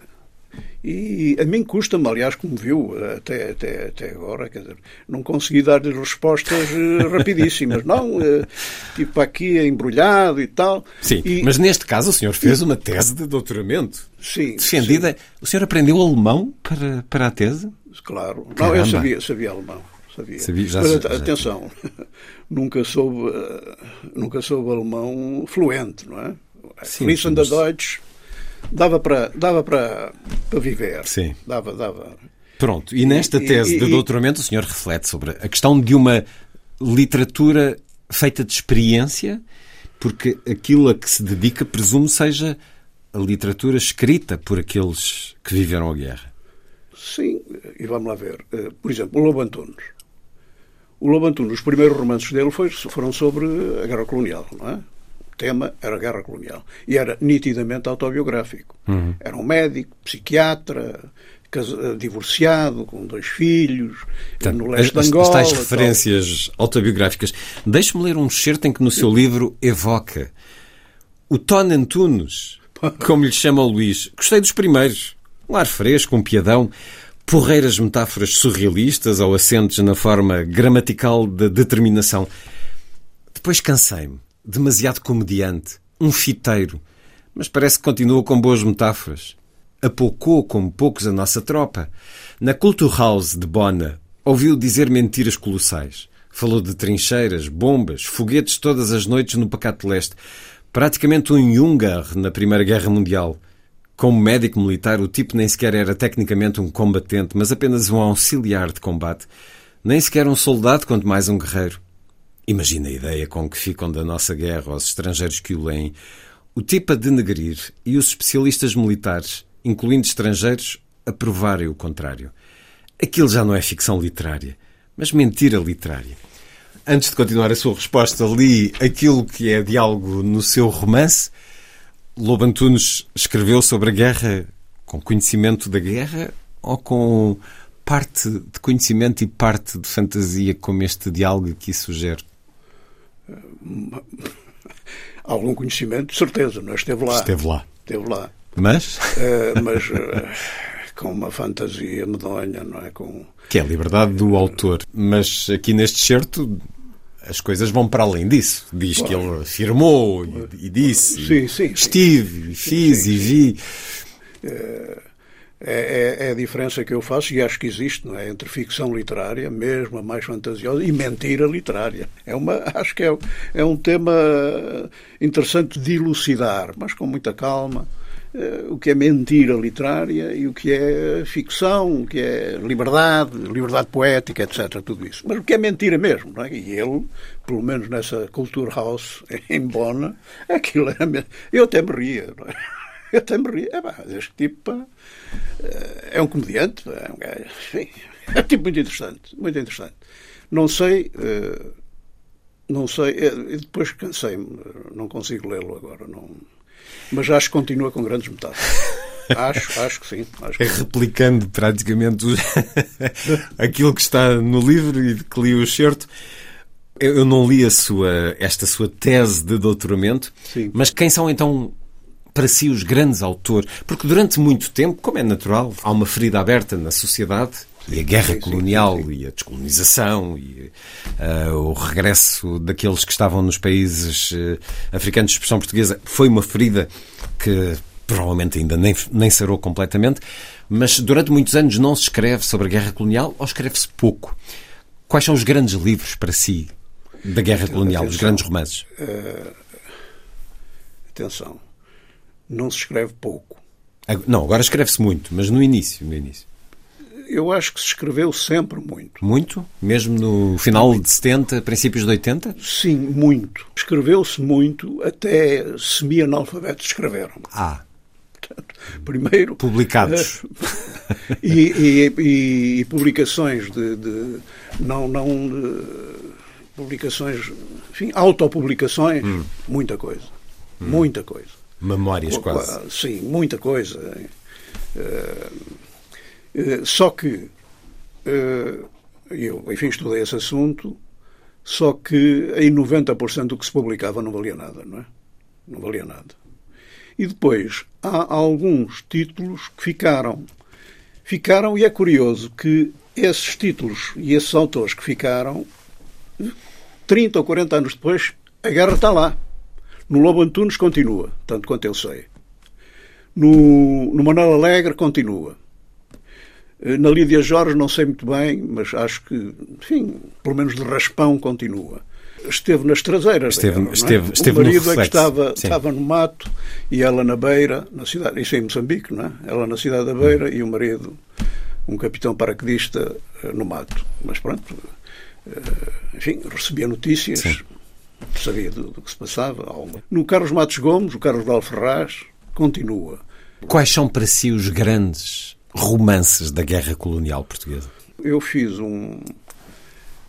E a mim custa-me, aliás, como viu até, até, até agora, quer dizer, não consegui dar-lhe respostas eh, rapidíssimas. [laughs] Não, eh, tipo aqui embrulhado e tal. Sim, E- mas neste caso o senhor fez uma tese de doutoramento. Sim, Defendida. O senhor aprendeu alemão para, para a tese? Claro. Não, Caramba. eu sabia, sabia alemão. Sabia. Sabia, já- Mas já- at- atenção, [laughs] nunca soube, eh, nunca soube alemão fluente, não é? Sim, Fließen mas- da Deutsch dava para dava para, para viver. Sim. Dava, dava. Pronto, e nesta tese e- de doutoramento o senhor reflete sobre a questão de uma literatura feita de experiência, porque aquilo a que se dedica presume seja a literatura escrita por aqueles que viveram a guerra. Sim, e vamos lá ver. Eh, Por exemplo, o Lobo Antunes. O Lobo Antunes, os primeiros romances dele foram sobre a guerra colonial, não é? O tema era a guerra colonial. E era nitidamente autobiográfico. Era um médico, psiquiatra, divorciado, com dois filhos, Portanto, no as, leste de as- Angola. as tais tal. referências autobiográficas. Deixe-me ler um excerto em que no seu livro evoca o Tony Antunes, como lhe chama o Luís. Gostei dos primeiros. Um ar fresco, um piadão, porreiras metáforas surrealistas ou assentes na forma gramatical da determinação. Depois cansei-me. Demasiado comediante. Um fiteiro. Mas parece que continua com boas metáforas. Apoucou como poucos a nossa tropa. Na Kulturhaus de Bona, ouviu dizer mentiras colossais. Falou de trincheiras, bombas, foguetes todas as noites no Pacato Leste. Praticamente um Jungar na Primeira Guerra Mundial. Como médico militar, o tipo nem sequer era tecnicamente um combatente, mas apenas um auxiliar de combate. Nem sequer um soldado, quanto mais um guerreiro. Imagina a ideia com que ficam da nossa guerra aos estrangeiros que o leem. O tipo a denegrir e os especialistas militares, incluindo estrangeiros, a provarem o contrário. Aquilo já não é ficção literária, mas mentira literária. Antes de continuar a sua resposta, li aquilo que é diálogo no seu romance. Lobo Antunes escreveu sobre a guerra com conhecimento da guerra ou com parte de conhecimento e parte de fantasia, como este diálogo aqui sugere? [laughs] Algum conhecimento, de certeza, não é? esteve lá. Esteve lá. Esteve lá. Mas, Eh, mas [laughs] eh, com uma fantasia medonha, não é? Com, que é a liberdade do autor. Mas aqui neste certo as coisas vão para além disso. Diz que ele afirmou e, e disse. Sim, sim, sim. Estive, e fiz sim, e vi. é, é- é a diferença que eu faço e acho que existe, não é? Entre ficção literária, mesmo a mais fantasiosa, e mentira literária. É uma, acho que é, é um tema interessante de elucidar, mas com muita calma. uh, o que é mentira literária e o que é ficção, o que é liberdade, liberdade poética, etc. Tudo isso. Mas o que é mentira mesmo. Não é? E ele, pelo menos nessa Culture House [laughs] em Bona, aquilo era. Eu até me ria. Não é? [laughs] Eu até me ria. É, pá, este tipo é um comediante, é um gajo. Enfim, é um tipo muito interessante. Muito interessante. Não sei. Uh, não sei. Depois cansei-me. Não consigo lê-lo agora. Não mas acho que continua com grandes metáforas. [laughs] Acho, acho que sim. Acho que é replicando praticamente [laughs] aquilo que está no livro e que li o excerto. Eu não li a sua, esta sua tese de doutoramento, sim. mas quem são então para si os grandes autores? Porque durante muito tempo, como é natural, há uma ferida aberta na sociedade e a guerra sim, colonial sim, sim, e a descolonização e uh, o regresso daqueles que estavam nos países uh, africanos de expressão portuguesa foi uma ferida que provavelmente ainda nem, nem sarou completamente, mas durante muitos anos não se escreve sobre a guerra colonial ou escreve-se pouco. Quais são os grandes livros para si da guerra colonial, atenção, os grandes romances? Uh, atenção, não se escreve pouco. Não, agora escreve-se muito, mas no início, no início eu acho que se escreveu sempre muito. Muito? Mesmo no final muito. de 70, princípios de 80? Sim, muito. Escreveu-se muito, até semi-analfabetos escreveram. Ah. primeiro. Publicados. [laughs] e, e, e, e, publicações de. de não. não de, publicações. Enfim, autopublicações, hum. muita coisa. Hum. Muita coisa. Memórias quase. Sim, muita coisa. Uh, eh, só que eh, eu, enfim, estudei esse assunto, só que em 90% do que se publicava não valia nada, não é? Não valia nada. E depois há alguns títulos que ficaram. Ficaram, e é curioso que esses títulos e esses autores que ficaram, 30 ou 40 anos depois, a guerra está lá. No Lobo Antunes continua, tanto quanto eu sei. No, no Manuel Alegre continua. Eh, na Lídia Jorge não sei muito bem, mas acho que, enfim, pelo menos de raspão continua. Esteve nas traseiras. Esteve, guerra, esteve, é? esteve o marido é que estava, estava no mato e ela na beira, na cidade, isso é em Moçambique, não é? Ela na cidade da beira e o marido, um capitão paraquedista, eh, no mato. Mas pronto, eh, enfim, recebia notícias, Sim. Sabia do, do, que se passava. No Carlos Matos Gomes, o Carlos Val Ferraz, continua. Quais são para si os grandes romances da guerra colonial portuguesa? Eu fiz um.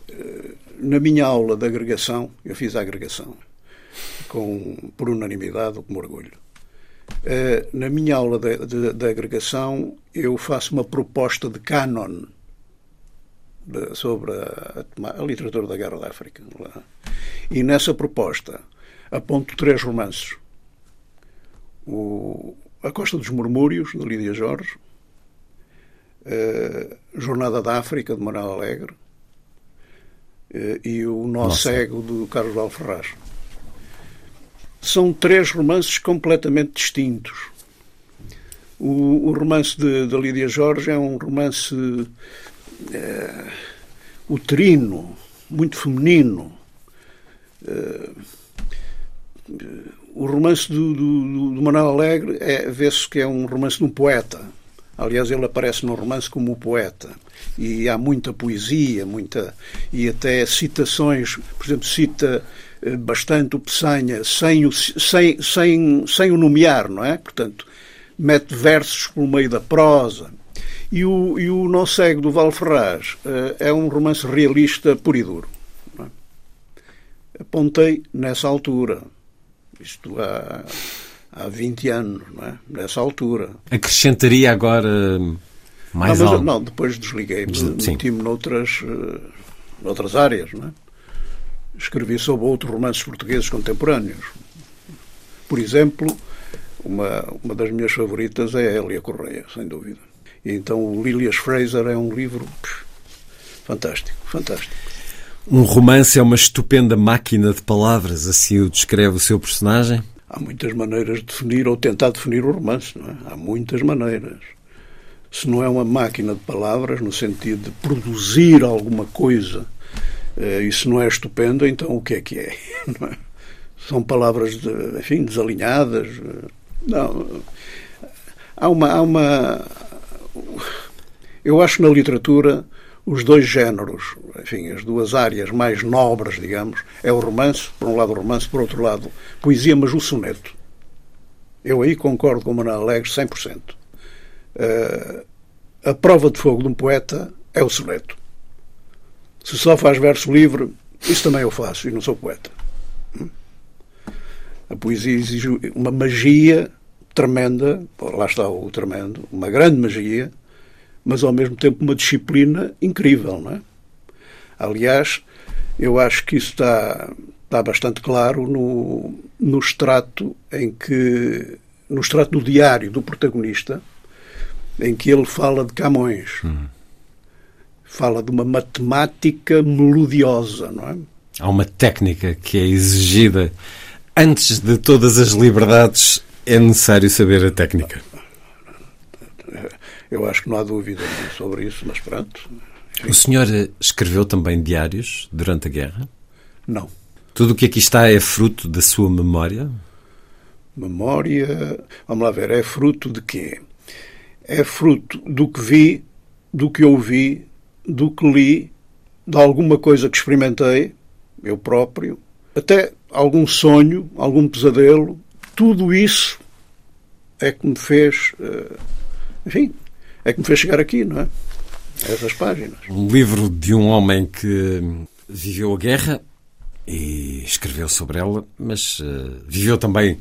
Eh, na minha aula de agregação, eu fiz a agregação, com, por unanimidade, com orgulho. Eh, na minha aula de, de, de agregação, eu faço uma proposta de canon sobre a, a, literatura da Guerra da África. E nessa proposta aponto três romances. O, a Costa dos Murmúrios, de Lídia Jorge, uh, Jornada da África, de Manuel Alegre, uh, e o Nó Nossa. Cego, do Carlos Alferraz. São três romances completamente distintos. O, o romance de, de, Lídia Jorge é um romance uh, uterino, muito feminino. Uh, o romance do, do, do Manuel Alegre é, vê-se que é um romance de um poeta Aliás, ele aparece no romance como o poeta. E há muita poesia, muita e até citações, por exemplo, cita eh, bastante o Peçanha sem o, sem, sem, sem o nomear, não é? Portanto, mete versos pelo meio da prosa. E o, e o Não Cego do Val Ferraz uh, é um romance realista puro e duro. É? Apontei nessa altura. Isto há há 20 anos, não é? nessa altura. Acrescentaria agora mais não, mas, algo? Não, depois desliguei-me, meti-me noutras, uh, noutras áreas. Não é? Escrevi sobre outros romances portugueses contemporâneos. Por exemplo, uma, uma das minhas favoritas é a Elia Correia, sem dúvida. Então o Lilias Fraser é um livro fantástico, fantástico. Um romance é uma estupenda máquina de palavras, assim o descreve o seu personagem? Há muitas maneiras de definir ou tentar definir o romance, não é? Há muitas maneiras. Se não é uma máquina de palavras, no sentido de produzir alguma coisa, eh, e se não é estupendo, então o que é que é? [laughs] é? São palavras, de, enfim, desalinhadas. Eh, não. há uma, há uma. Eu acho que na literatura os dois géneros, enfim, as duas áreas mais nobres, digamos, é o romance, por um lado o romance, por outro lado poesia, mas o soneto. Eu aí concordo com o Manuel Alegre 100%. Uh, a prova de fogo de um poeta é o soneto. Se só faz verso livre, isso também eu faço e não sou poeta. Hum? A poesia exige uma magia tremenda, lá está o tremendo, uma grande magia, mas ao mesmo tempo uma disciplina incrível, não é? Aliás, eu acho que isso está, está bastante claro no, no extrato em que no extrato do diário do protagonista, em que ele fala de Camões. Hum. Fala de uma matemática melodiosa, não é? Há uma técnica que é exigida antes de todas as liberdades, é necessário saber a técnica. Eu acho que não há dúvida sobre isso, mas pronto. O senhor escreveu também diários durante a guerra? Não. Tudo o que aqui está é fruto da sua memória? Memória, vamos lá ver, é fruto de quê? É fruto do que vi, do que ouvi, do que li, de alguma coisa que experimentei, eu próprio, até algum sonho, algum pesadelo, tudo isso é que me fez, eh, enfim, é que me fez chegar aqui, não é? Essas páginas. Um livro de um homem que viveu a guerra e escreveu sobre ela, mas uh, viveu também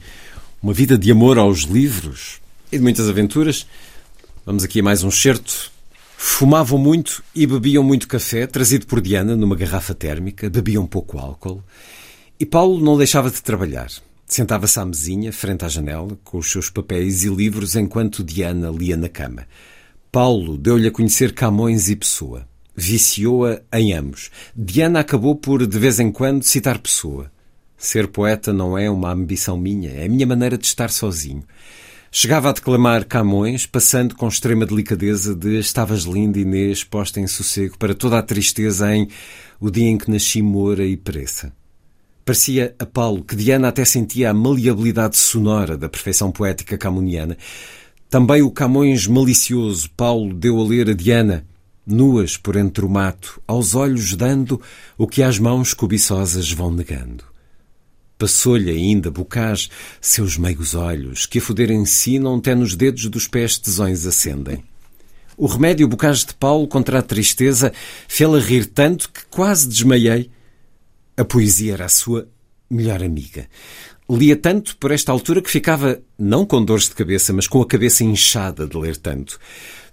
uma vida de amor aos livros e de muitas aventuras. Vamos aqui a mais um certo. Fumavam muito e bebiam muito café, trazido por Diana numa garrafa térmica, bebiam pouco álcool. E Paulo não deixava de trabalhar. Sentava-se à mesinha, frente à janela, com os seus papéis e livros, enquanto Diana lia na cama. Paulo deu-lhe a conhecer Camões e Pessoa. Viciou-a em ambos. Diana acabou por, de vez em quando, citar Pessoa. Ser poeta não é uma ambição minha, é a minha maneira de estar sozinho. Chegava a declamar Camões, passando com extrema delicadeza de Estavas linda, Inês, posta em sossego para toda a tristeza em O dia em que nasci mora e pereça. Parecia a Paulo que Diana até sentia a maleabilidade sonora da perfeição poética camoniana, também o Camões malicioso Paulo deu a ler a Diana, nuas por entre o mato, aos olhos dando o que às mãos cobiçosas vão negando. Passou-lhe ainda Bocage seus meigos olhos, que a foder ensinam, até nos dedos dos pés tesões acendem. O remédio Bocage de Paulo contra a tristeza fê-la rir tanto que quase desmaiei. A poesia era a sua melhor amiga. Lia tanto por esta altura que ficava não com dores de cabeça, mas com a cabeça inchada de ler tanto.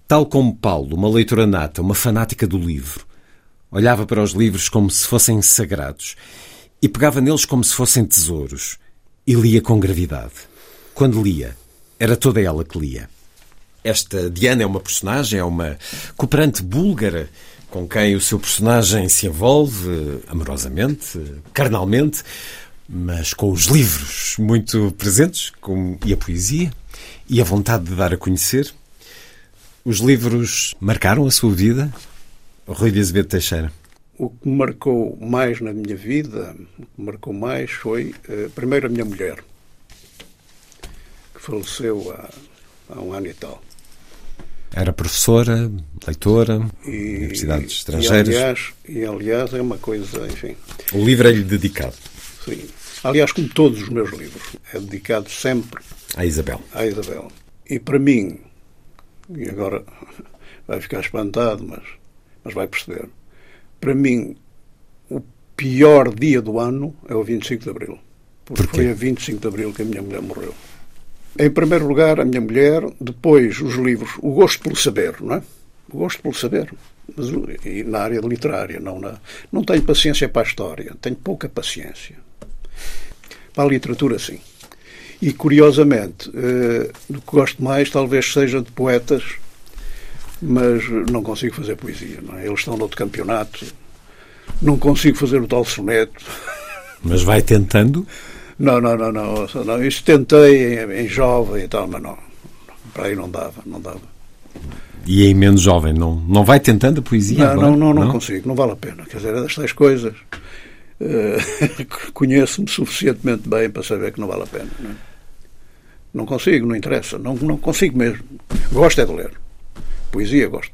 Tal como Paulo, uma leitora nata, uma fanática do livro. Olhava para os livros como se fossem sagrados e pegava neles como se fossem tesouros e lia com gravidade. Quando lia, era toda ela que lia. Esta Diana é uma personagem, é uma cooperante búlgara com quem o seu personagem se envolve amorosamente, carnalmente, mas com os livros muito presentes, como, e a poesia, e a vontade de dar a conhecer. Os livros marcaram a sua vida? Rui de Teixeira. O que me marcou mais na minha vida, o que me marcou mais foi, uh, primeiro, a minha mulher, que faleceu há, há um ano e tal. Era professora, leitora, e, universidades estrangeiras. E aliás, e aliás, é uma coisa, enfim. O livro é-lhe dedicado. Sim. Aliás, como todos os meus livros, é dedicado sempre à Isabel. À Isabel. E para mim, e agora [laughs] vai ficar espantado, mas, mas vai perceber, para mim, o pior dia do ano é o 25 de Abril. Porque Por foi a 25 de Abril que a minha mulher morreu. Em primeiro lugar, a minha mulher, depois os livros, o gosto pelo saber, não é? O gosto pelo saber. Mas, e na área literária, não na. Não tenho paciência para a história, tenho pouca paciência. Para a literatura, sim. E, curiosamente, eh, o que gosto mais talvez seja de poetas, mas não consigo fazer poesia. Não é? Eles estão no outro campeonato, não consigo fazer o tal soneto. Mas vai tentando? [laughs] Não, não, não, não. não. Isso tentei em, em jovem e tal, mas não. Para aí não dava, não dava. E em menos jovem, não, não vai tentando a poesia? Não, agora? não, não, não, não consigo, não vale a pena. Quer dizer, é destas coisas Uh, [laughs] conheço-me suficientemente bem para saber que não vale a pena. Não é? Não consigo, não interessa. Não, não consigo mesmo. Gosto é de ler. Poesia gosto.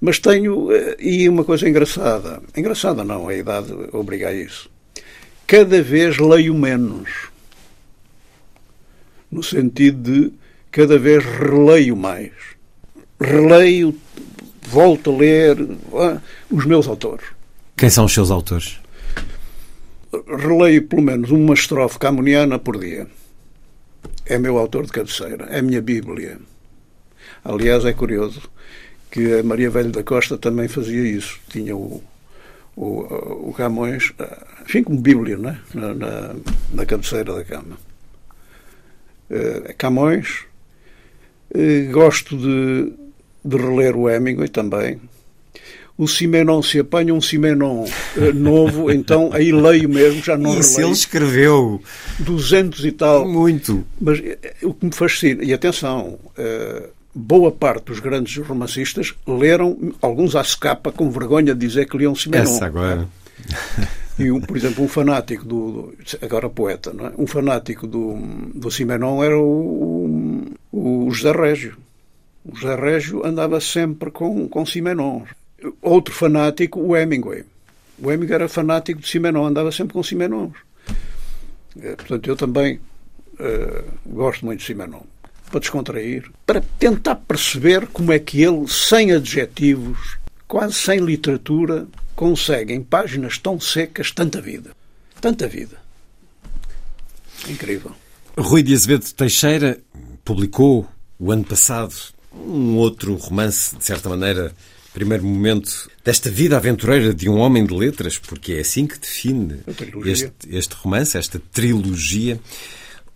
Mas tenho. Eh, e uma coisa engraçada. Engraçada não, a idade obriga a isso. Cada vez leio menos. No sentido de cada vez releio mais. Releio, volto a ler ah, os meus autores. Quem são os seus autores? Releio pelo menos uma estrofe camoniana por dia. É meu autor de cabeceira, é a minha Bíblia. Aliás, é curioso que a Maria Velho da Costa também fazia isso. Tinha o, o, o Camões, enfim, como Bíblia, não é? na, na, na cabeceira da cama. Uh, Camões, uh, gosto de, de reler o Hemingway também. O Simenon, se apanha um Simenon uh, novo, [laughs] então aí leio mesmo, já não Isso releio. ele escreveu. 200 e tal. Muito. Mas o que me fascina, e atenção, boa parte dos grandes romancistas leram, alguns à secapa, com vergonha de dizer que liam Simenon. Essa agora. [laughs] E, um, por exemplo, um fanático do. Agora poeta, não é? Um fanático do, do Simenon era o, o, o José Régio. O José Régio andava sempre com, com Simenon. Outro fanático, o Hemingway. O Hemingway era fanático de Simenon, andava sempre com Simenons. Portanto, eu também uh, gosto muito de Simenon para descontrair, para tentar perceber como é que ele, sem adjetivos, quase sem literatura, consegue em páginas tão secas tanta vida. Tanta vida. Incrível. Rui de Azevedo Teixeira publicou o ano passado um outro romance, de certa maneira, primeiro momento desta vida aventureira de um homem de letras, porque é assim que define este, este romance, esta trilogia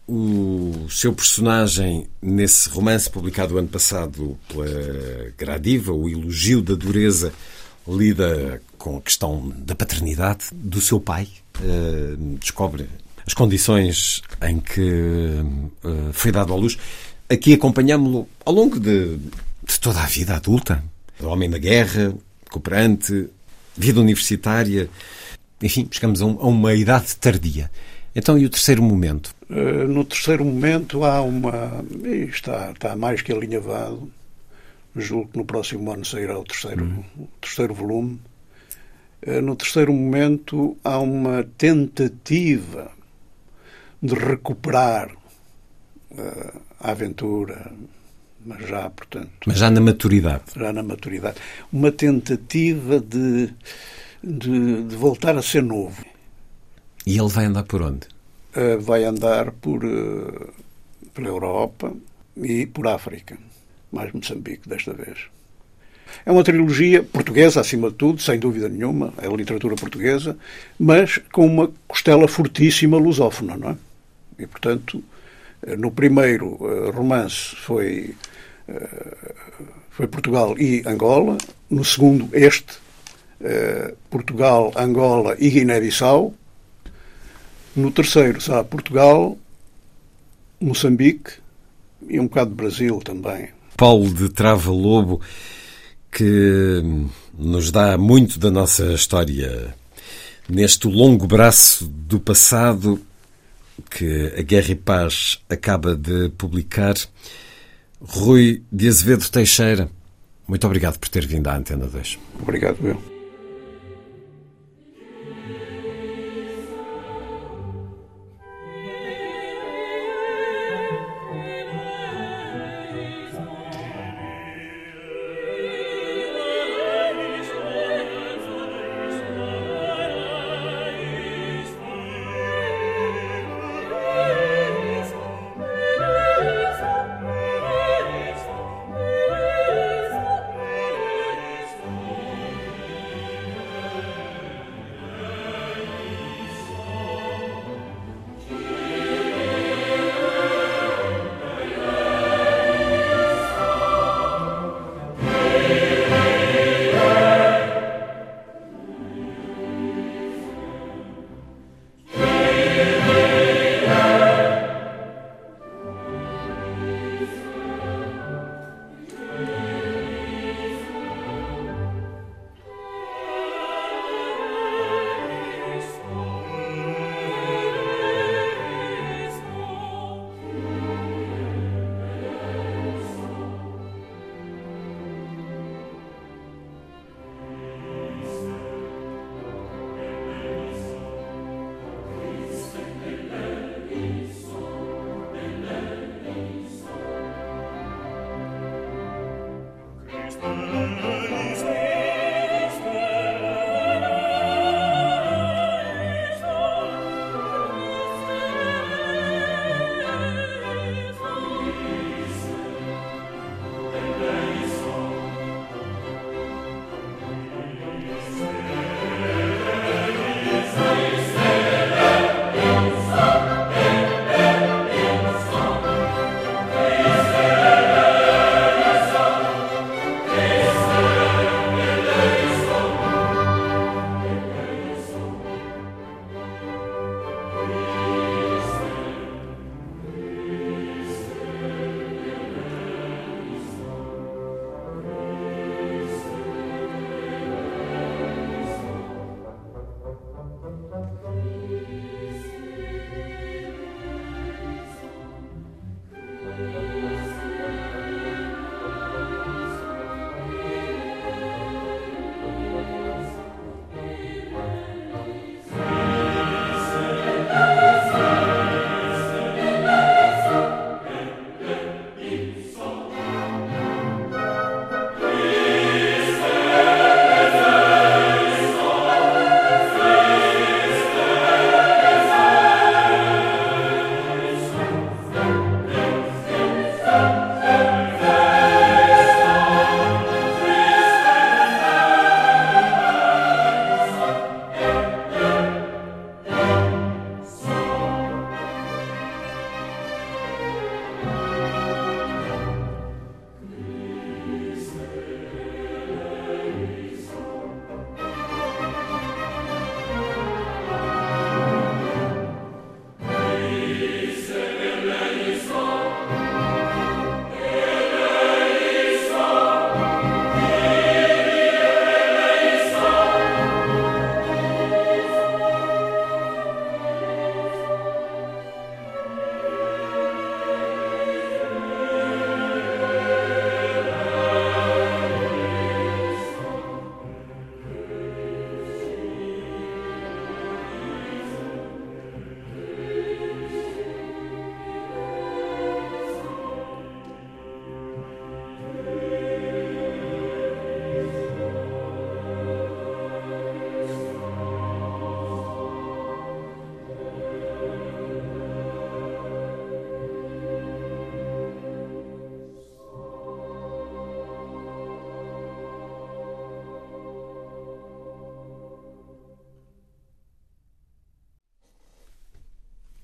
o seu personagem nesse romance publicado ano passado pela Gradiva, o elogio da dureza, lida com a questão da paternidade do seu pai, uh, descobre as condições em que uh, foi dado à luz. Aqui acompanhámo-lo ao longo de, de, toda a vida adulta. Homem da guerra, cooperante, vida universitária. Enfim, chegamos a, um, uma idade tardia. Então, e o terceiro momento? Uh, no terceiro momento há uma. Está, está mais que alinhavado. Julgo que no próximo ano sairá o terceiro, uhum. o terceiro volume. Uh, no terceiro momento há uma tentativa de recuperar uh, a aventura, mas já, portanto. Mas já na maturidade. Já na maturidade. Uma tentativa de, de, de voltar a ser novo. E ele vai andar por onde? Uh, vai andar por, uh, pela Europa e por África. Mais Moçambique, desta vez. É uma trilogia portuguesa, acima de tudo, sem dúvida nenhuma, é literatura portuguesa, mas com uma costela fortíssima lusófona, não é? E, portanto, eh, no primeiro romance foi, foi Portugal e Angola, no segundo, este, Portugal, Angola e Guiné-Bissau, no terceiro está Portugal, Moçambique e um bocado de Brasil também. Paulo de Trava Lobo, que nos dá muito da nossa história neste longo braço do passado que a Guerra e Paz acaba de publicar. Rui de Azevedo Teixeira, muito obrigado por ter vindo à Antena 2. Obrigado, eu.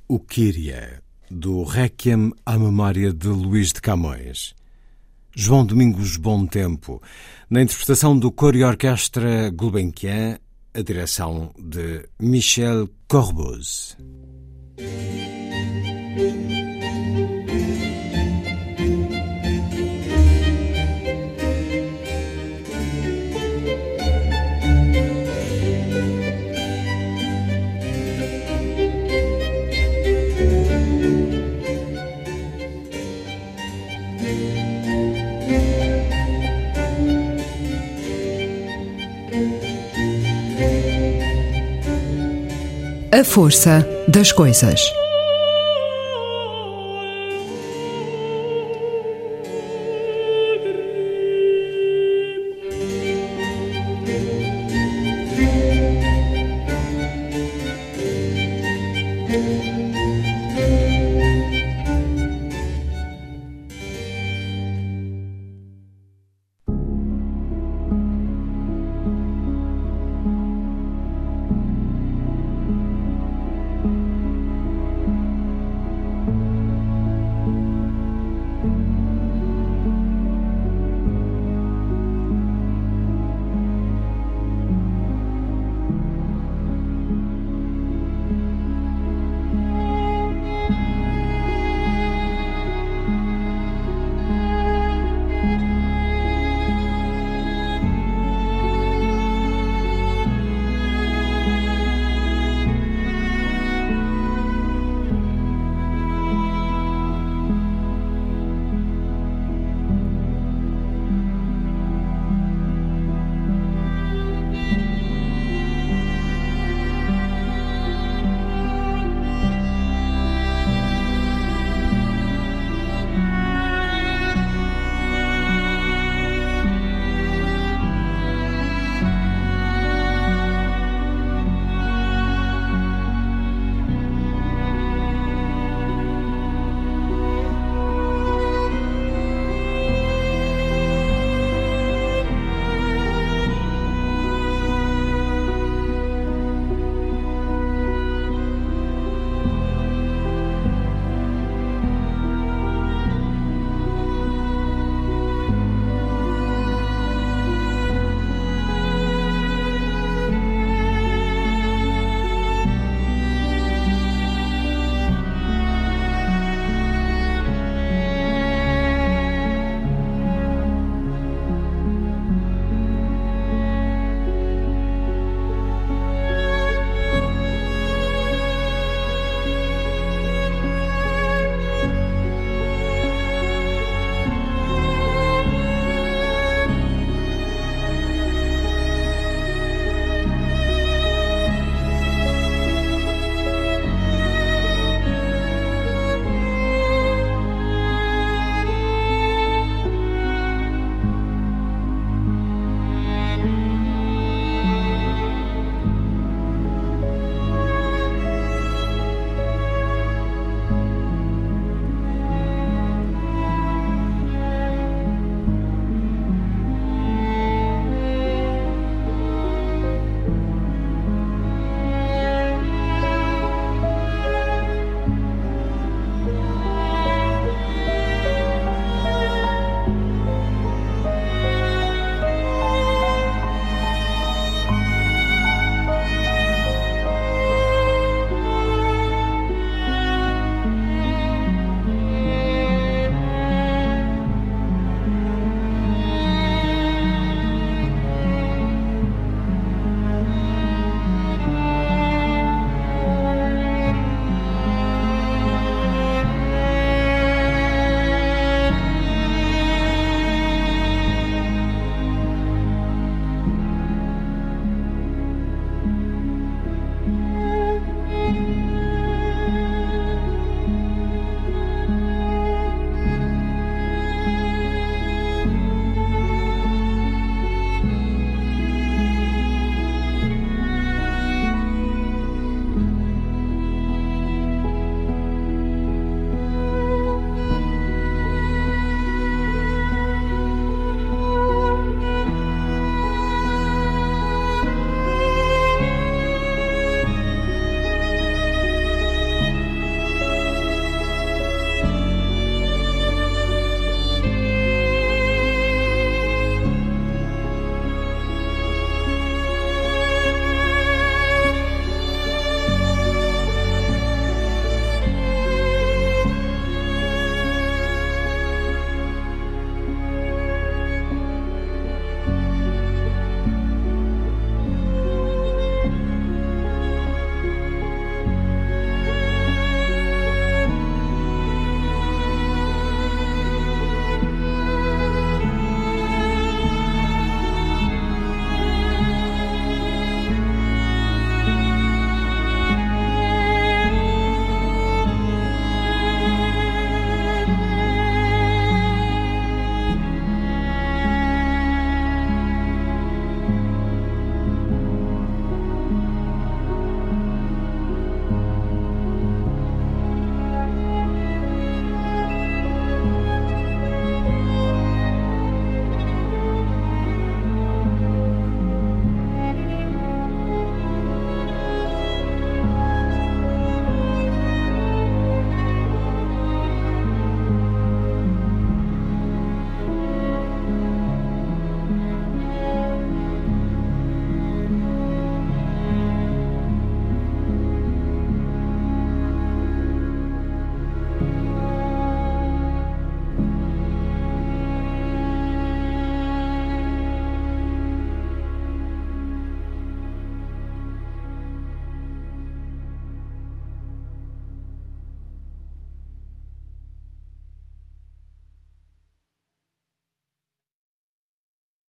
O Kyria, do Requiem à memória de Luís de Camões. João Domingos Bom Tempo, na interpretação do coro e orquestra Gulbenkian, a direção de Michel Corboz. A força das coisas.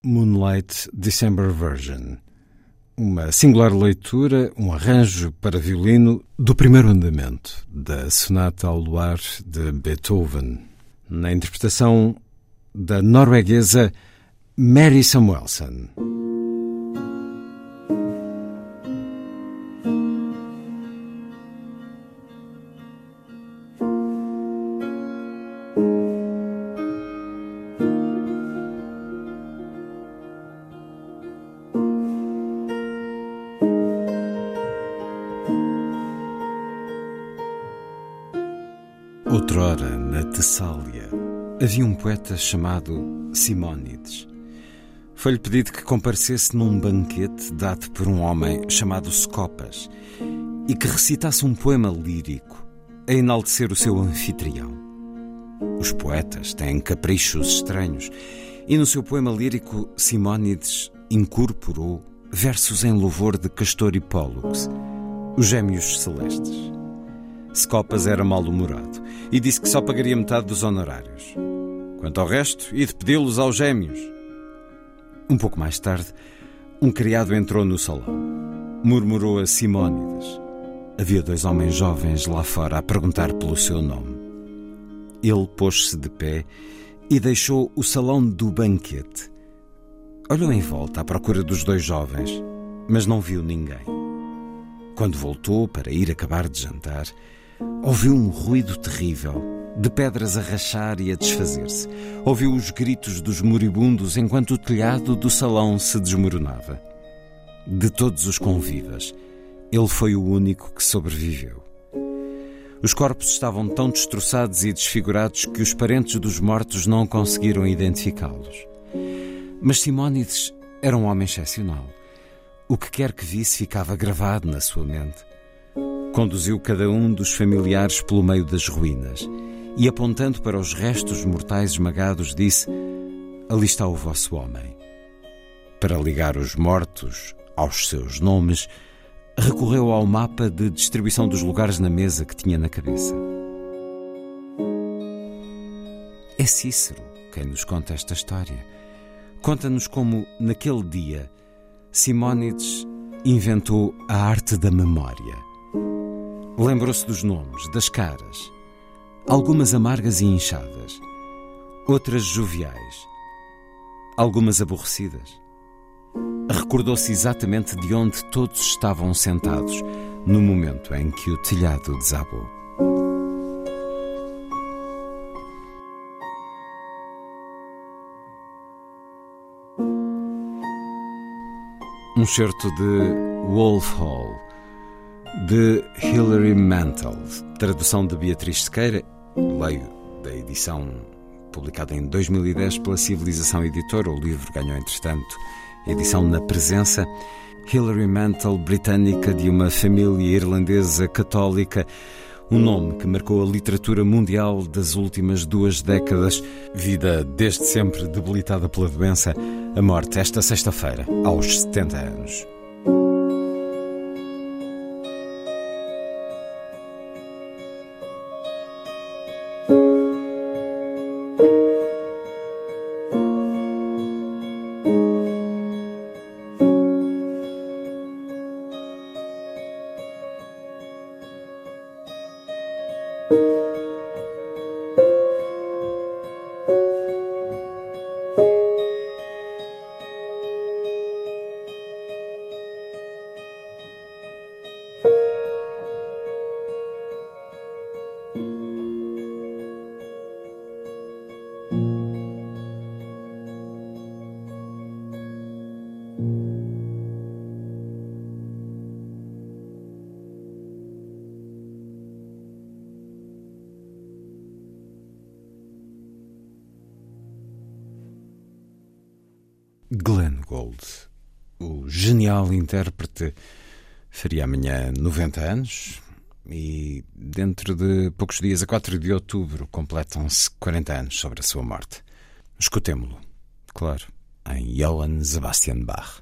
Moonlight December Version. Uma singular leitura, um arranjo para violino do primeiro andamento da Sonata ao Luar de Beethoven, na interpretação da norueguesa Mary Samuelson. Havia um poeta chamado Simónides. Foi-lhe pedido que comparecesse num banquete dado por um homem chamado Scopas e que recitasse um poema lírico a enaltecer o seu anfitrião. Os poetas têm caprichos estranhos e no seu poema lírico Simónides incorporou versos em louvor de Castor e Pólux, os gêmeos celestes. Scopas era mal-humorado e disse que só pagaria metade dos honorários. Quanto ao resto, e de pedi-los aos gêmeos. Um pouco mais tarde, um criado entrou no salão. Murmurou a Simónides. Havia dois homens jovens lá fora a perguntar pelo seu nome. Ele pôs-se de pé e deixou o salão do banquete. Olhou em volta à procura dos dois jovens, mas não viu ninguém. Quando voltou para ir acabar de jantar, Ouviu um ruído terrível, de pedras a rachar e a desfazer-se. Ouviu os gritos dos moribundos enquanto o telhado do salão se desmoronava. De todos os convivas, ele foi o único que sobreviveu. Os corpos estavam tão destroçados e desfigurados que os parentes dos mortos não conseguiram identificá-los. Mas Simónides era um homem excepcional. O que quer que visse ficava gravado na sua mente. Conduziu cada um dos familiares pelo meio das ruínas e, apontando para os restos mortais esmagados, disse: Ali está o vosso homem. Para ligar os mortos aos seus nomes, recorreu ao mapa de distribuição dos lugares na mesa que tinha na cabeça. É Cícero quem nos conta esta história. Conta-nos como, naquele dia, Simónides inventou a arte da memória Lembrou-se dos nomes, das caras, algumas amargas e inchadas, outras joviais, algumas aborrecidas. Recordou-se exatamente de onde todos estavam sentados no momento em que o telhado desabou. Um certo de Wolf Hall de Hilary Mantel, tradução de Beatriz Sequeira, leio da edição publicada em 2010 pela Civilização Editora. O livro ganhou, entretanto, edição na presença. Hilary Mantel, britânica de uma família irlandesa católica, um nome que marcou a literatura mundial das últimas duas décadas, vida desde sempre debilitada pela doença, a morte esta sexta-feira, aos 70 anos. Genial intérprete, faria amanhã 90 anos e dentro de poucos dias, a 4 de outubro, completam-se 40 anos sobre a sua morte. Escutemo-lo, claro, em Johann Sebastian Bach.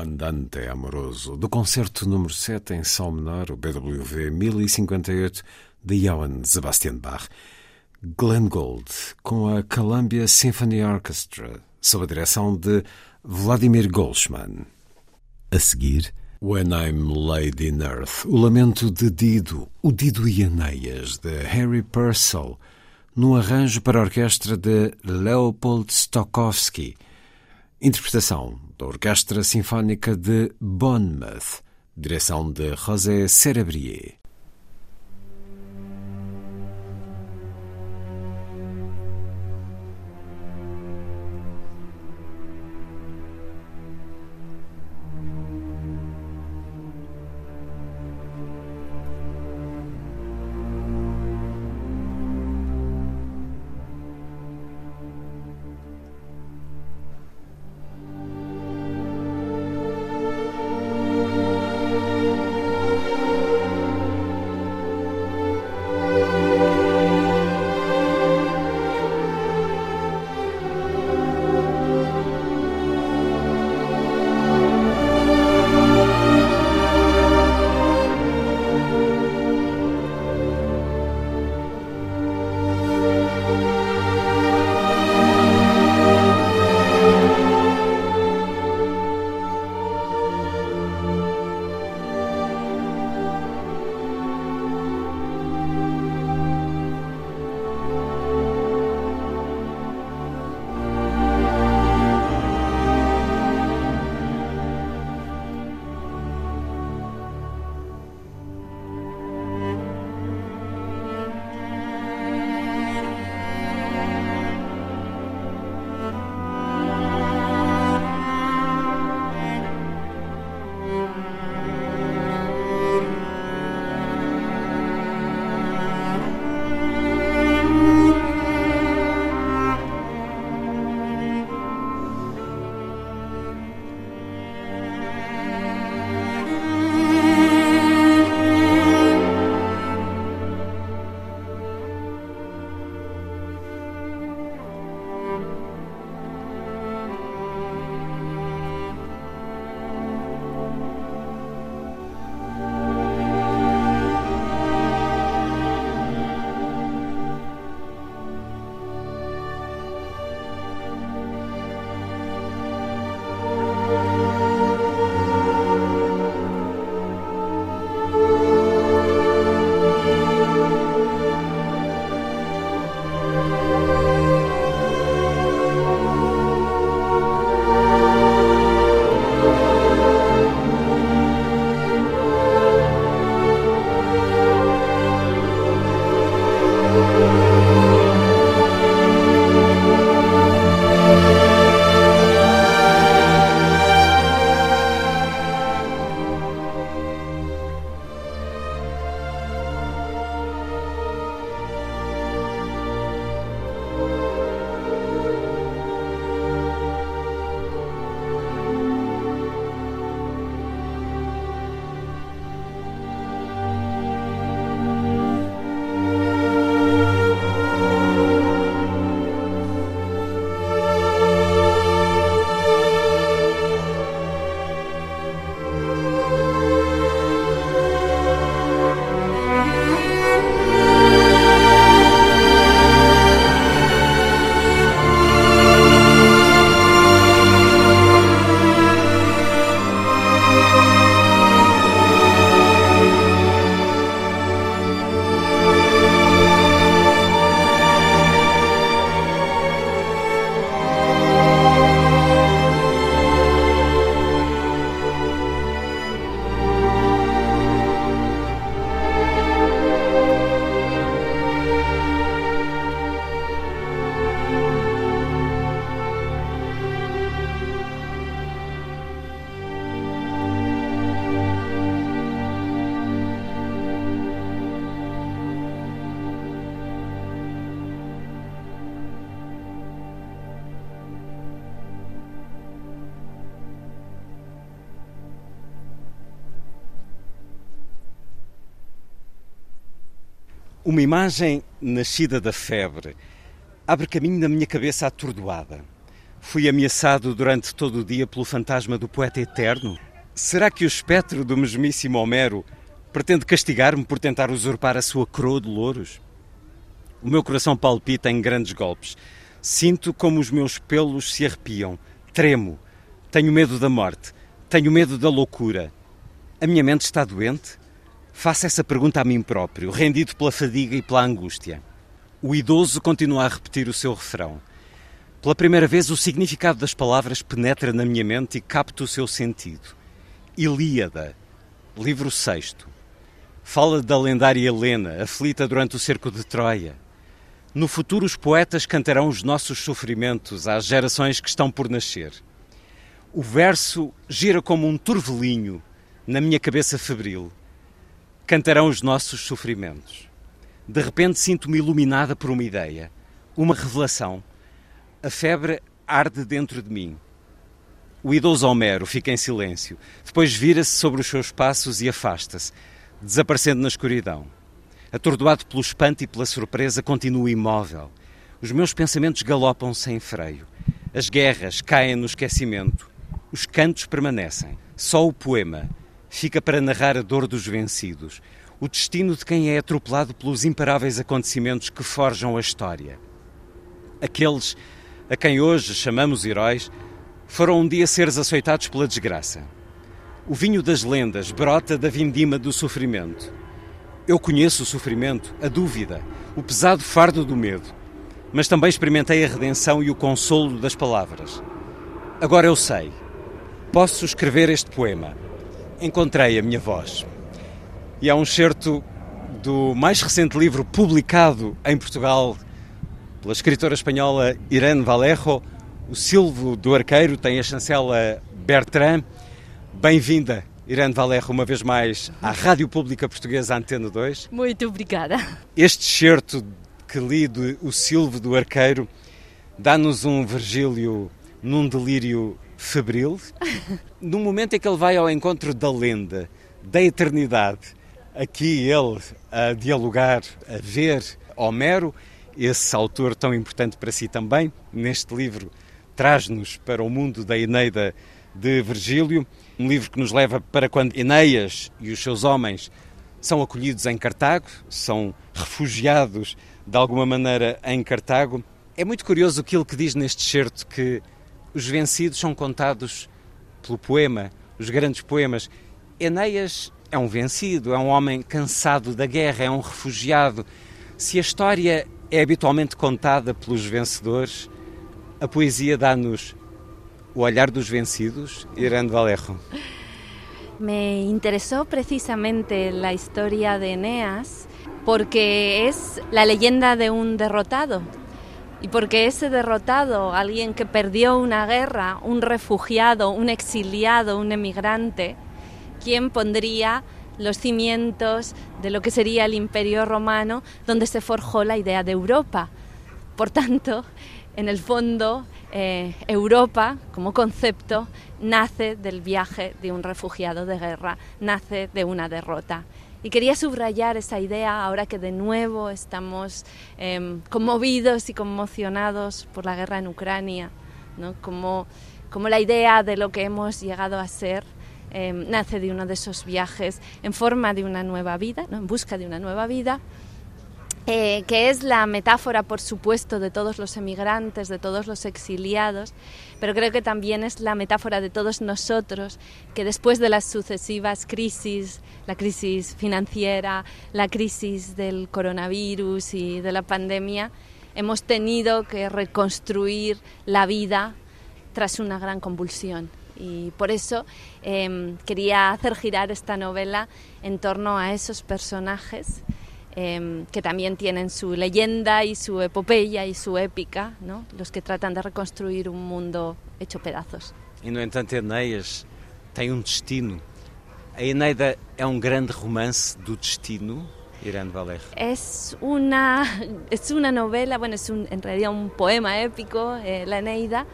Andante Amoroso, do concerto número 7 em Sol menor, o BWV 1058, de Johann Sebastian Bach. Glenn Gould, com a Columbia Symphony Orchestra, sob a direção de Vladimir Goldsman. A seguir, When I'm Laid in Earth, o lamento de Dido, o Dido e Aneias, de Harry Purcell, no arranjo para orquestra de Leopold Stokowski. Interpretação da Orquestra Sinfónica de Bournemouth, direção de José Cerebrier. Uma imagem nascida da febre abre caminho na minha cabeça atordoada. Fui ameaçado durante todo o dia pelo fantasma do poeta eterno? Será que o espectro do mesmíssimo Homero pretende castigar-me por tentar usurpar a sua coroa de louros? O meu coração palpita em grandes golpes. Sinto como os meus pelos se arrepiam. Tremo. Tenho medo da morte. Tenho medo da loucura. A minha mente está doente? Faço essa pergunta a mim próprio, rendido pela fadiga e pela angústia. O idoso continua a repetir o seu refrão. Pela primeira vez, o significado das palavras penetra na minha mente e capta o seu sentido. Ilíada, livro sexto. Fala da lendária Helena, aflita durante o cerco de Troia. No futuro, os poetas cantarão os nossos sofrimentos às gerações que estão por nascer. O verso gira como um turvelinho na minha cabeça febril. Cantarão os nossos sofrimentos. De repente sinto-me iluminada por uma ideia, uma revelação. A febre arde dentro de mim. O idoso Homero fica em silêncio, depois vira-se sobre os seus passos e afasta-se, desaparecendo na escuridão. Atordoado pelo espanto e pela surpresa, continuo imóvel. Os meus pensamentos galopam sem freio. As guerras caem no esquecimento. Os cantos permanecem. Só o poema fica para narrar a dor dos vencidos, o destino de quem é atropelado pelos imparáveis acontecimentos que forjam a história. Aqueles a quem hoje chamamos heróis foram um dia seres açoitados pela desgraça. O vinho das lendas brota da vindima do sofrimento. Eu conheço o sofrimento, a dúvida, o pesado fardo do medo, mas também experimentei a redenção e o consolo das palavras. Agora eu sei. Posso escrever este poema. Encontrei a minha voz e é um excerto do mais recente livro publicado em Portugal pela escritora espanhola Irene Vallejo, O Silvo do Arqueiro, tem a chancela Bertrand. Bem-vinda, Irene Vallejo, uma vez mais à Rádio Pública Portuguesa Antena 2. Muito obrigada. Este excerto que li O Silvo do Arqueiro dá-nos um Virgílio num delírio febril, num momento em que ele vai ao encontro da lenda, da eternidade, aqui ele a dialogar, a ver Homero, esse autor tão importante para si também, neste livro traz-nos para o mundo da Eneida de Virgílio, um livro que nos leva para quando Enéas e os seus homens são acolhidos em Cartago, são refugiados de alguma maneira em Cartago. É muito curioso aquilo que diz neste certo que os vencidos são contados pelo poema, os grandes poemas. Enéas é um vencido, é um homem cansado da guerra, é um refugiado. Se a história é habitualmente contada pelos vencedores, a poesia dá-nos o olhar dos vencidos, Irene Valerro. Me interesó precisamente la historia de Eneas porque es la leyenda de un derrotado y porque ese derrotado, alguien que perdió una guerra, un refugiado, un exiliado, un emigrante, quién pondría los cimientos de lo que sería el Imperio Romano, donde se forjó la idea de Europa. Por tanto, en el fondo, eh, Europa como concepto nace del viaje de un refugiado de guerra, nace de una derrota. Y quería subrayar esa idea ahora que de nuevo estamos eh, conmovidos y conmocionados por la guerra en Ucrania, ¿no? como, como la idea de lo que hemos llegado a ser eh, nace de uno de esos viajes en forma de una nueva vida, ¿no? en busca de una nueva vida, eh, que es la metáfora, por supuesto, de todos los emigrantes, de todos los exiliados, pero creo que también es la metáfora de todos nosotros, que después de las sucesivas crisis, la crisis financiera, la crisis del coronavirus y de la pandemia, hemos tenido que reconstruir la vida tras una gran convulsión. Y por eso eh, quería hacer girar esta novela en torno a esos personajes eh, que también tienen su leyenda y su epopeya y su épica, ¿no? los que tratan de reconstruir un mundo hecho pedazos. E, no entanto, Enéas tem um destino. A Eneida é um grande romance do destino, Irene Valer. Es una, [laughs] es una novela, bueno, es un, en realidad un poema épico, eh, La Eneida,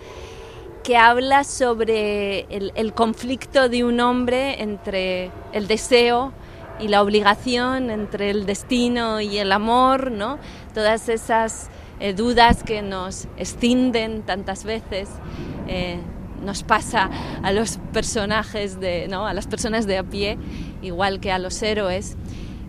que habla sobre el, el, conflicto de un hombre entre el deseo y la obligación, entre el destino y el amor, ¿no? Todas esas eh, dudas que nos escinden tantas veces. Eh, nos pasa a los personajes, de, ¿no? a las personas de a pie, igual que a los héroes.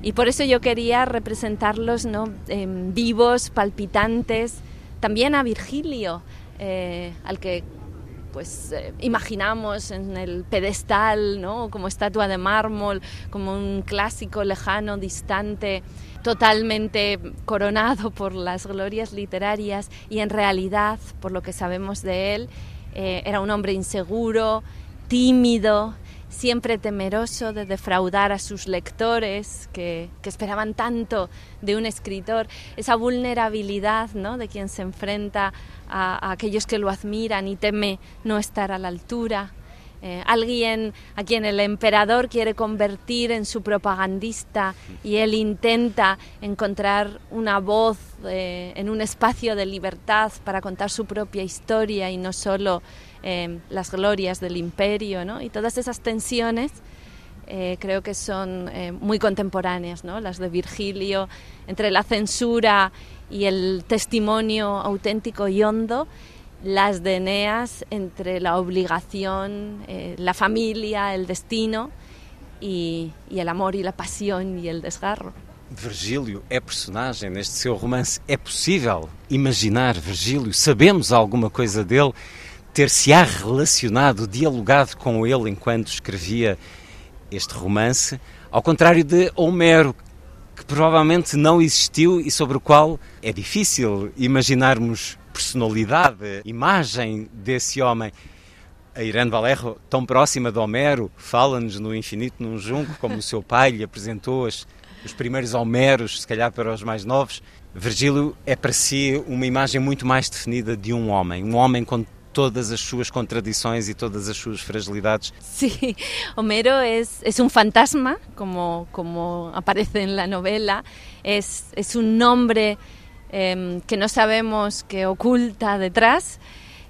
Y por eso yo quería representarlos ¿no? vivos, palpitantes, también a Virgilio, eh, al que pues eh, imaginamos en el pedestal, ¿no? como estatua de mármol, como un clásico lejano, distante, totalmente coronado por las glorias literarias y en realidad, por lo que sabemos de él, eh, era un hombre inseguro, tímido, siempre temeroso de defraudar a sus lectores que, esperaban tanto de un escritor, esa vulnerabilidad ¿no? de quien se enfrenta a, aquellos que lo admiran y teme no estar a la altura. Eh, alguien a quien el emperador quiere convertir en su propagandista y él intenta encontrar una voz eh, en un espacio de libertad para contar su propia historia y no solo eh, las glorias del imperio, ¿no? Y todas esas tensiones creo que son muy contemporáneas, ¿no? Las de Virgilio, entre la censura y el testimonio auténtico y hondo, las de Eneas entre la obligación, la familia, el destino y, y el amor y la pasión y el desgarro. Virgílio é personagem neste seu romance. É possível imaginar Virgílio? Sabemos alguma coisa dele? ter-se-á relacionado, dialogado com ele enquanto escrevia este romance, ao contrário de Homero, que provavelmente não existiu e sobre o qual é difícil imaginarmos personalidade, imagem desse homem. A Irene Valerro, tão próxima de Homero, fala-nos no Infinito num Junco, como o seu pai lhe apresentou as, os primeiros Homeros, se calhar para os mais novos. Virgílio é para si uma imagem muito mais definida de um homem, um homem com todas as suas contradições e todas as suas fragilidades. [laughs] Sí, Homero es, es un fantasma, como, como aparece en la novela, es, es un nombre eh, que no sabemos que oculta detrás.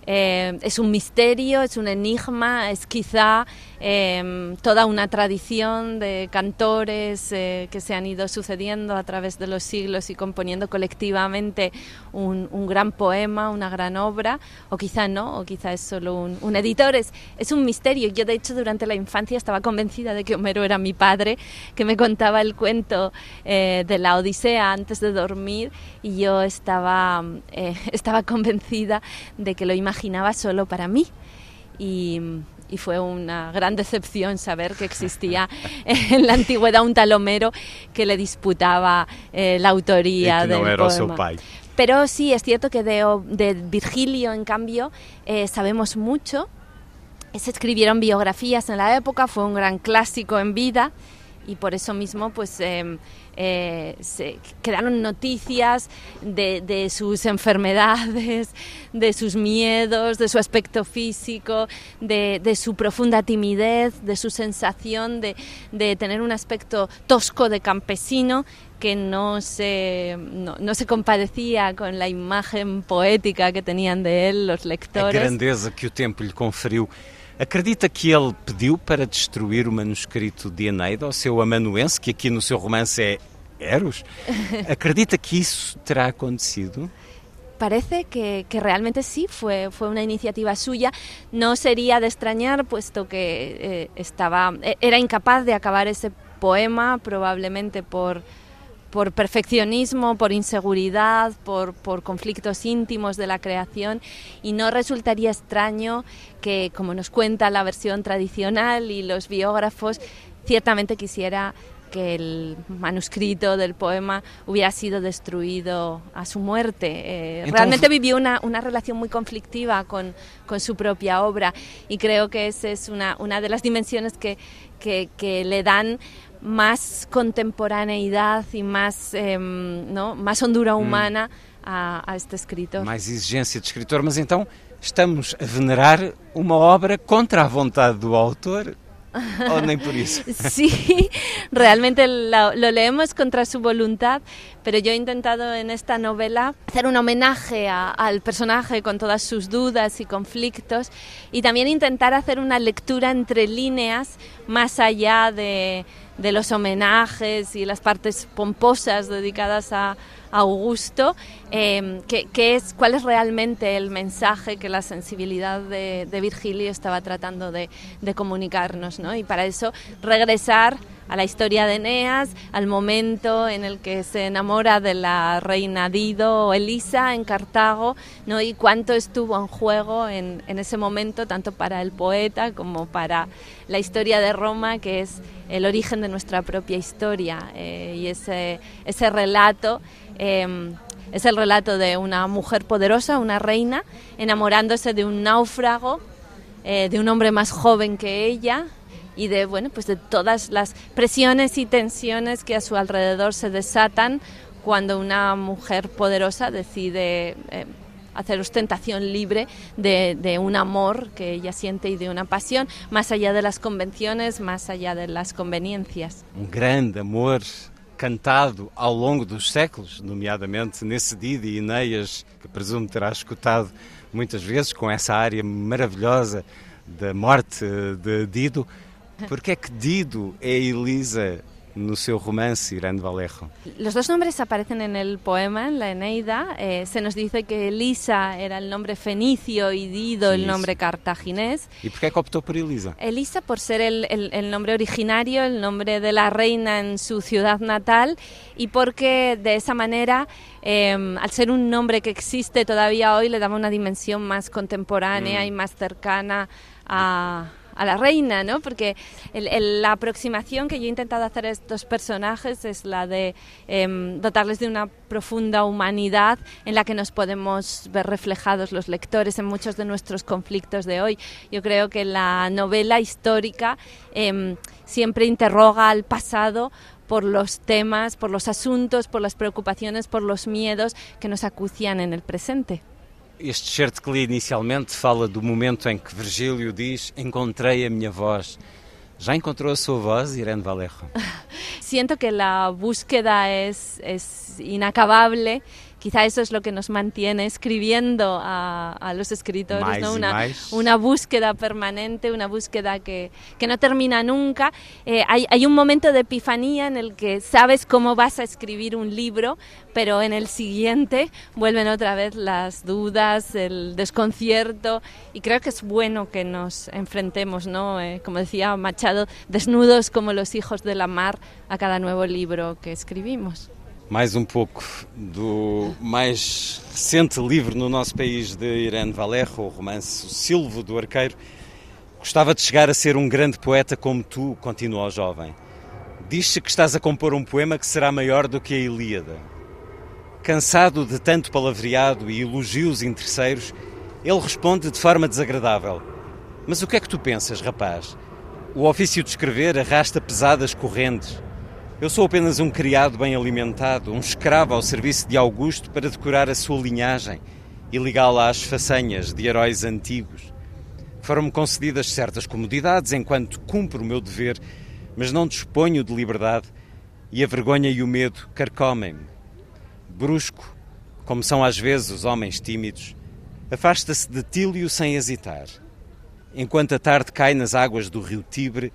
Eh, es un misterio, es un enigma, es quizá eh, toda una tradición de cantores eh, que se han ido sucediendo a través de los siglos y componiendo colectivamente un, un, gran poema, una gran obra, o quizá no, o quizá es solo un, un editor. Es, es, un misterio. Yo, de hecho, durante la infancia estaba convencida de que Homero era mi padre, que me contaba el cuento eh, de la Odisea antes de dormir, y yo estaba, eh, [laughs] estaba convencida de que lo imaginaba solo para mí. Y, y fue una gran decepción saber que existía [laughs] en la antigüedad un tal Homero que le disputaba eh, la autoría de del poema. Pero sí, es cierto que de, de Virgilio, en cambio, eh, sabemos mucho. Se escribieron biografías en la época, fue un gran clásico en vida y por eso mismo pues eh, eh, se quedaron noticias de, de, sus enfermedades, de sus miedos, de su aspecto físico, de, de su profunda timidez, de su sensación de, de, tener un aspecto tosco de campesino que no se, no, no se compadecía con la imagen poética que tenían de él los lectores. A grandeza que o tempo lhe conferiu. Acredita que ele pediu para destruir o manuscrito de Eneida, o seu amanuense, que aqui no seu romance é Eros? [laughs] Acredita que isso terá acontecido? Parece que, que, realmente sí, fue, fue una iniciativa suya. No sería de extrañar, puesto que eh, estaba, era incapaz de acabar ese poema, probablemente por, por perfeccionismo, por inseguridad, por, por, conflictos íntimos de la creación y no resultaría extraño que, como nos cuenta la versión tradicional y los biógrafos, ciertamente quisiera que el manuscrito del poema hubiera sido destruido a su muerte. Eh, Entonces... Realmente vivió una, una, relación muy conflictiva con, con, su propia obra y creo que esa es una, una de las dimensiones que, que, que le dan más contemporaneidad y más, eh, ¿no? más hondura humana hum. a, a, este escritor. Mais exigência de escritor, mas então estamos a venerar uma obra contra a vontade do autor [laughs] ¿O nem por eso? Sí, realmente lo, lo, leemos contra su voluntad, pero yo he intentado en esta novela hacer un homenaje a, al personaje con todas sus dudas y conflictos y también intentar hacer una lectura entre líneas más allá de, de los homenajes y las partes pomposas dedicadas a, Augusto, eh, que, es, cuál es realmente el mensaje que la sensibilidad de, Virgilio estaba tratando de, de comunicarnos. ¿no? Y para eso regresar a la historia de Eneas, al momento en el que se enamora de la reina Dido Elisa en Cartago, ¿no? y cuánto estuvo en juego en, ese momento, tanto para el poeta como para la historia de Roma, que es el origen de nuestra propia historia. Eh, y ese, ese relato em, es el relato de una mujer poderosa, una reina, enamorándose de un náufrago, eh, de un hombre más joven que ella, y de bueno pues de todas las presiones y tensiones que a su alrededor se desatan cuando una mujer poderosa decide eh, hacer ostentación libre de, un amor que ella siente y de una pasión, más allá de las convenciones, más allá de las conveniencias. Un grande amor cantado ao longo dos séculos, nomeadamente nesse Didi e Ineias, que presumo terá escutado muitas vezes com essa área maravilhosa da morte de Dido. ¿Por qué que Dido e Elisa no seu romance Irán Vallejo. Los dos nombres aparecen en el poema, en la Eneida. Eh, se nos dice que Elisa era el nombre fenicio y Dido el nombre cartaginés. ¿Y por qué optó por Elisa? Elisa por ser el, el, nombre originario, el nombre de la reina en su ciudad natal y porque de esa manera, em, al ser un nombre que existe todavía hoy, le daba una dimensión más contemporánea mm. y más cercana a a la reina, ¿no? Porque la aproximación que yo he intentado hacer a estos personajes es la de em, dotarles de una profunda humanidad en la que nos podemos ver reflejados los lectores en muchos de nuestros conflictos de hoy. Yo creo que la novela histórica em, siempre interroga al pasado por los temas, por los asuntos, por las preocupaciones, por los miedos que nos acucian en el presente. Este certo que li inicialmente fala do momento em que Virgílio diz: Encontrei a minha voz. ¿Ya encontró su voz, Irene Vallejo? [laughs] Siento que la búsqueda es inacabable quizá eso es lo que nos mantiene escribiendo a, los escritores, ¿no? una, una, búsqueda permanente, una búsqueda que, que no termina nunca. Eh, hay, hay, un momento de epifanía en el que sabes cómo vas a escribir un libro, pero en el siguiente vuelven otra vez las dudas, el desconcierto, y creo que es bueno que nos enfrentemos, ¿no? Eh, como decía Machado, desnudos como los hijos de la mar a cada nuevo libro que escribimos. Mais um pouco do mais recente livro no nosso país de Irene Valerro, o romance Silvo do Arqueiro. Gostava de chegar a ser um grande poeta como tu, continua o jovem. Diz-se que estás a compor um poema que será maior do que a Ilíada. Cansado de tanto palavreado e elogios interesseiros, ele responde de forma desagradável: Mas o que é que tu pensas, rapaz? O ofício de escrever arrasta pesadas correntes. Eu sou apenas um criado bem alimentado, um escravo ao serviço de Augusto para decorar a sua linhagem e ligá-la às façanhas de heróis antigos. Foram-me concedidas certas comodidades enquanto cumpro o meu dever, mas não disponho de liberdade e a vergonha e o medo carcomem-me. Brusco, como são às vezes os homens tímidos, afasta-se de Tílio sem hesitar. Enquanto a tarde cai nas águas do rio Tibre,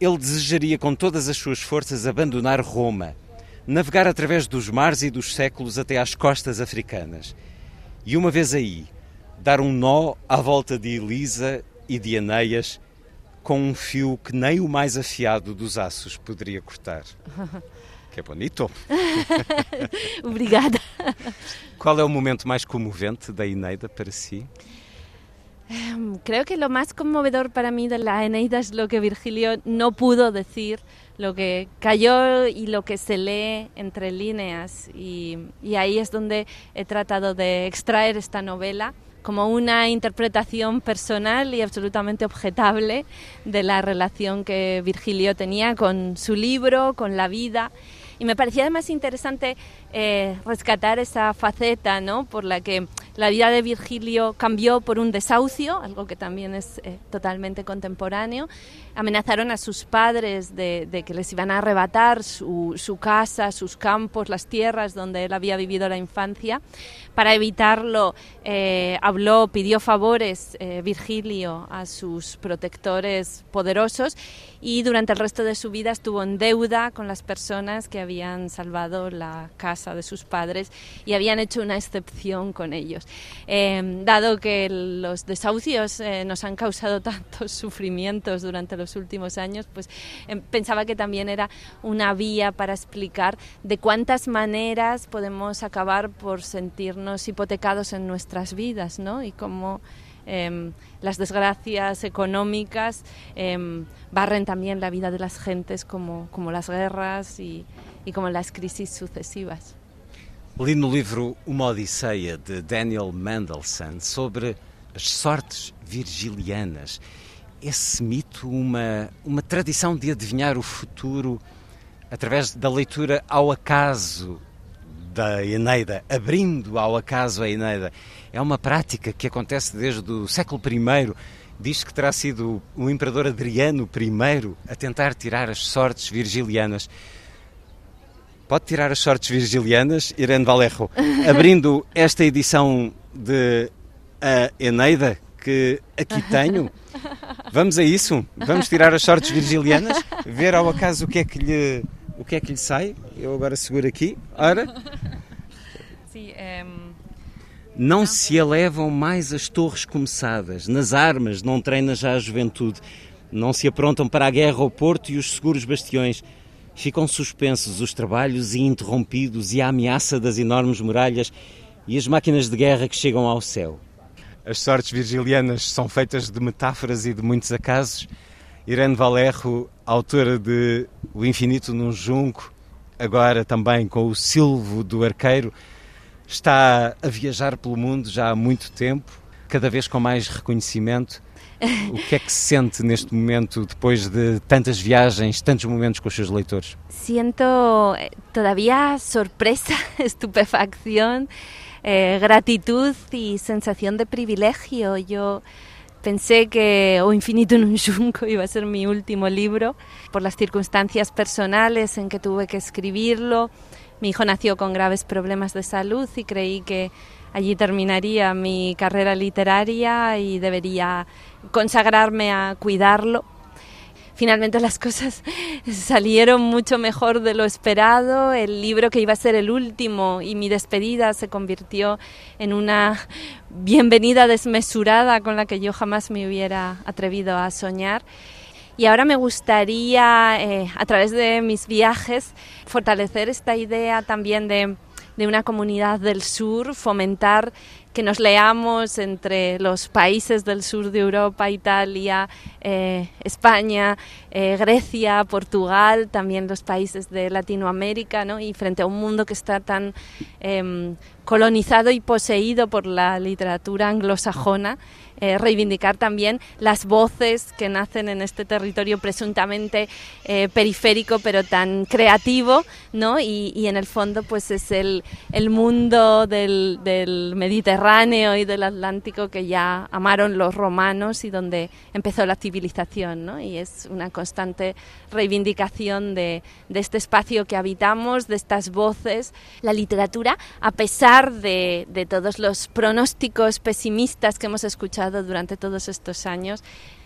ele desejaria com todas as suas forças abandonar Roma, navegar através dos mares e dos séculos até às costas africanas. E uma vez aí, dar um nó à volta de Elisa e de Aneias com um fio que nem o mais afiado dos aços poderia cortar. [laughs] Que é bonito. Obrigada. Qual é o momento mais comovente da Eneida para si? Em, creo que lo más conmovedor para mí de la Eneida es lo que Virgilio no pudo decir, lo que cayó y lo que se lee entre líneas. Y, ahí es donde he tratado de extraer esta novela como una interpretación personal y absolutamente objetable de la relación que Virgilio tenía con su libro, con la vida. Y me parecía además interesante eh, rescatar esa faceta, ¿no? Por la que la vida de Virgilio cambió por un desahucio, algo que también es eh, totalmente contemporáneo. Amenazaron a sus padres de, que les iban a arrebatar su, casa, sus campos, las tierras donde él había vivido la infancia. Para evitarlo, eh, habló, pidió favores eh, Virgilio a sus protectores poderosos y durante el resto de su vida estuvo en deuda con las personas que habían salvado la casa de sus padres y habían hecho una excepción con ellos. Eh, dado que los desahucios nos han causado [laughs] tantos sufrimientos durante los últimos años, pues pensaba que también era una vía para explicar de cuántas maneras podemos acabar por sentirnos hipotecados en nuestras vidas, ¿no? Y cómo em, las desgracias económicas em, barren también la vida de las gentes, como, como las guerras y, y como las crisis sucesivas. Li no livro Uma Odisseia de Daniel Mendelssohn sobre as sortes virgilianas. Esse mito, uma, uma tradição de adivinhar o futuro através da leitura ao acaso da Eneida, abrindo ao acaso a Eneida. É uma prática que acontece desde o século I. Diz que terá sido o imperador Adriano I a tentar tirar as sortes virgilianas. Pode tirar as sortes virgilianas, Irene Valerro, [laughs] abrindo esta edição de A Eneida, que aqui [laughs] tenho. Vamos a isso? Vamos tirar as sortes virgilianas? Ver ao acaso o que é que lhe o que é que lhe sai? Eu agora seguro aqui. Ora. Sim, é... Não se elevam mais as torres começadas, nas armas não treina já a juventude, não se aprontam para a guerra ao porto e os seguros bastiões. Ficam suspensos os trabalhos e interrompidos e a ameaça das enormes muralhas e as máquinas de guerra que chegam ao céu. As sortes virgilianas são feitas de metáforas e de muitos acasos. Irene Valerro, autora de O Infinito num Junco, agora também com o Silvo do Arqueiro, está a viajar pelo mundo já há muito tempo, cada vez com mais reconhecimento. [laughs] O que é que se sente neste momento, depois de tantas viagens, tantos momentos com os seus leitores? Sinto eh, todavía sorpresa, [laughs] estupefacción, eh, gratitud y sensación de privilegio. Yo Pensé que O Infinito en un Junco iba a ser mi último libro por las circunstancias personales en que tuve que escribirlo. Mi hijo nació con graves problemas de salud y creí que allí terminaría mi carrera literaria y debería consagrarme a cuidarlo finalmente las cosas [laughs] salieron mucho mejor de lo esperado. El libro que iba a ser el último y mi despedida se convirtió en una bienvenida desmesurada con la que yo jamás me hubiera atrevido a soñar. Y ahora me gustaría, eh, a través de mis viajes, fortalecer esta idea también de, de una comunidad del sur, fomentar que nos leamos entre los países del sur de Europa, Italia, eh, España, eh, Grecia, Portugal, también los países de Latinoamérica, ¿no? y frente a un mundo que está tan em, colonizado y poseído por la literatura anglosajona, eh, reivindicar también las voces que nacen en este territorio presuntamente eh, periférico pero tan creativo, ¿no? Y, en el fondo pues es el, el mundo del, del, Mediterráneo y del Atlántico que ya amaron los romanos y donde empezó la civilización, ¿no? Y es una constante reivindicación de, de este espacio que habitamos, de estas voces. La literatura, a pesar de, de todos los pronósticos pesimistas que hemos escuchado durante todos estos años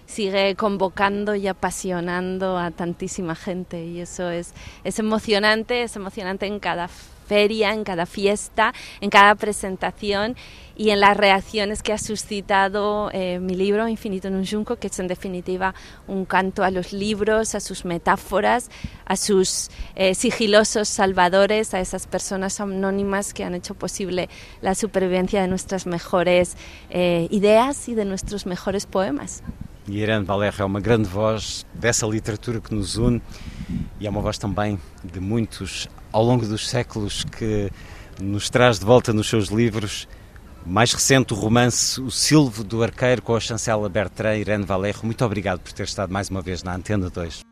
sigue convocando y apasionando a tantísima gente y eso es, es emocionante, es emocionante en cada feria, en cada fiesta, en cada presentación y en las reacciones que ha suscitado eh, mi libro Infinito en un Junco, que es en definitiva un canto a los libros, a sus metáforas, a sus eh, sigilosos salvadores, a esas personas anónimas que han hecho posible la supervivencia de nuestras mejores eh, ideas y de nuestros mejores poemas. E Irene Valerra é uma grande voz dessa literatura que nos une e é uma voz também de muitos ao longo dos séculos que nos traz de volta nos seus livros. Mais recente, o romance O Silvo do Arqueiro com a chancela Bertrand Irene Valerro. Muito obrigado por ter estado mais uma vez na Antena 2.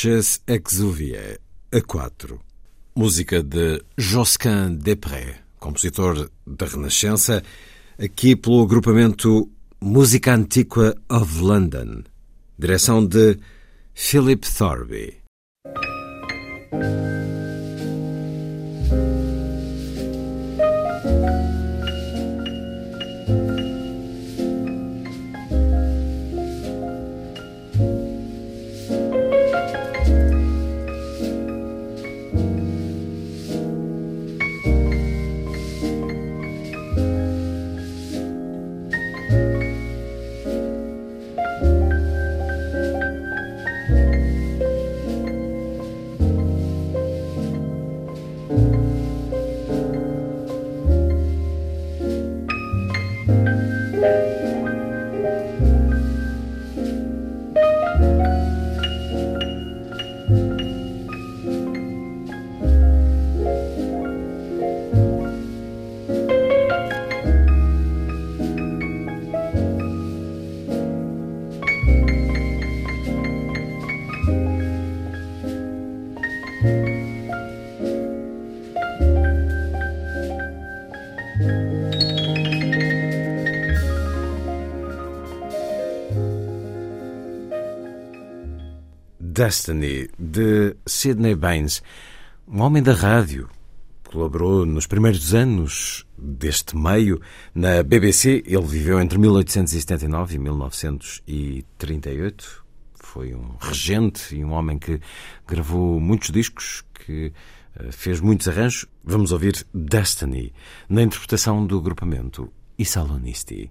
Dulces Exuvie, a 4. Música de Josquin Després, compositor da Renascença, aqui pelo agrupamento Música Antiqua of London. Direção de Philip Thorby. Destiny, de Sidney Baines, um homem da rádio. Colaborou nos primeiros anos deste meio na BBC. Ele viveu entre 1879 e 1938. Foi um regente e um homem que gravou muitos discos, que eh, fez muitos arranjos. Vamos ouvir Destiny, na interpretação do agrupamento Isalonisti.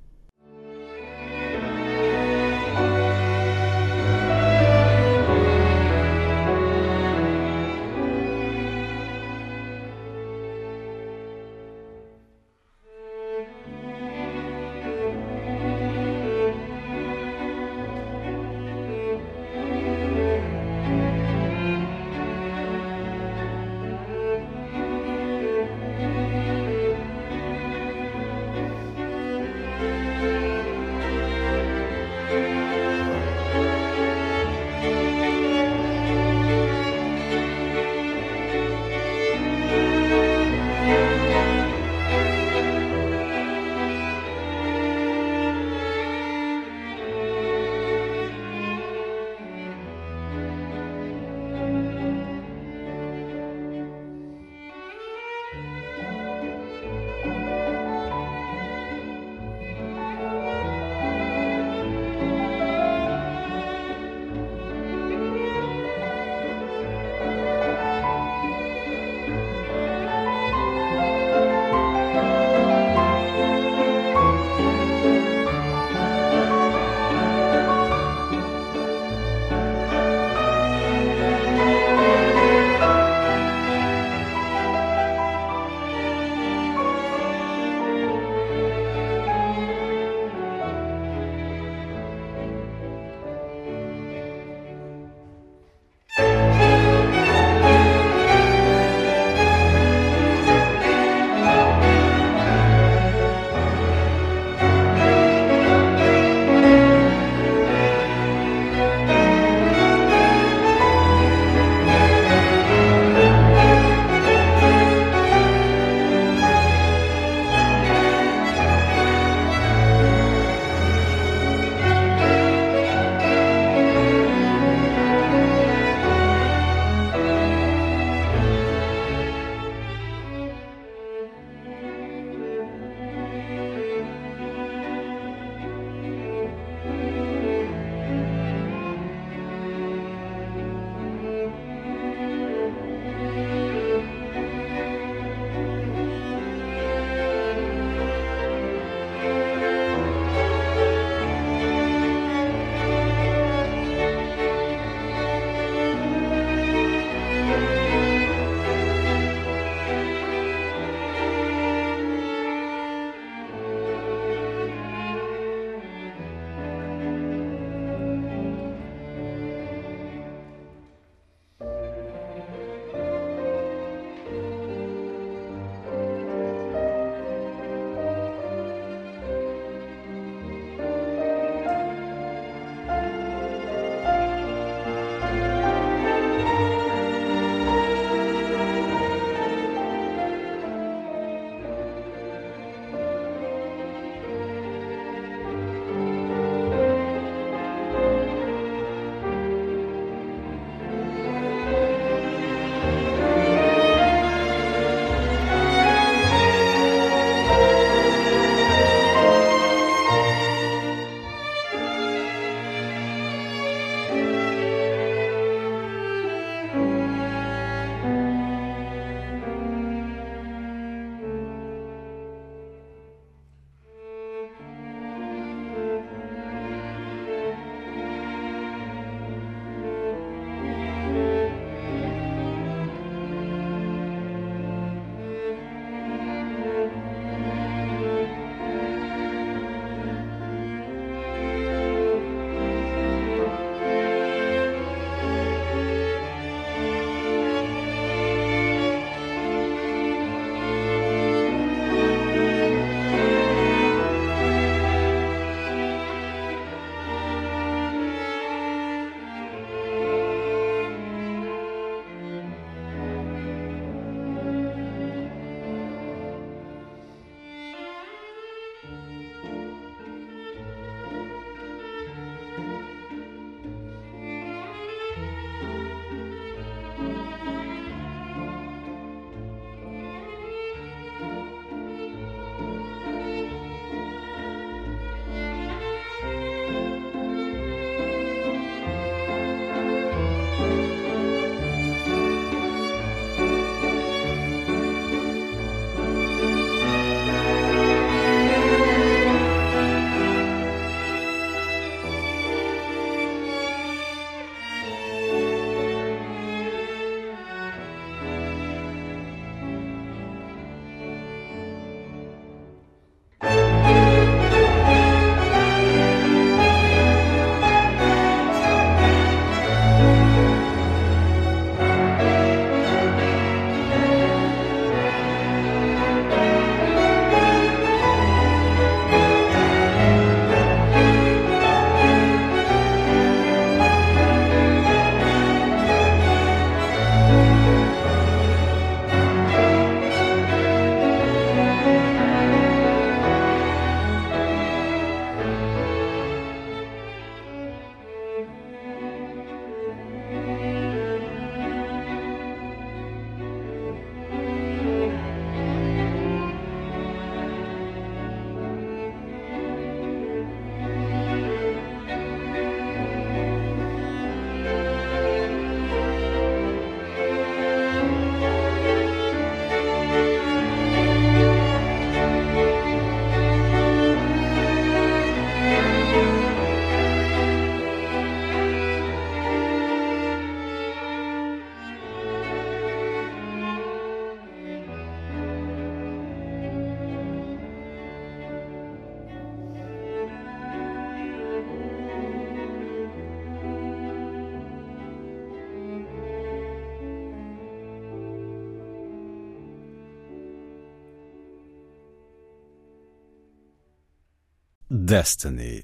Destiny.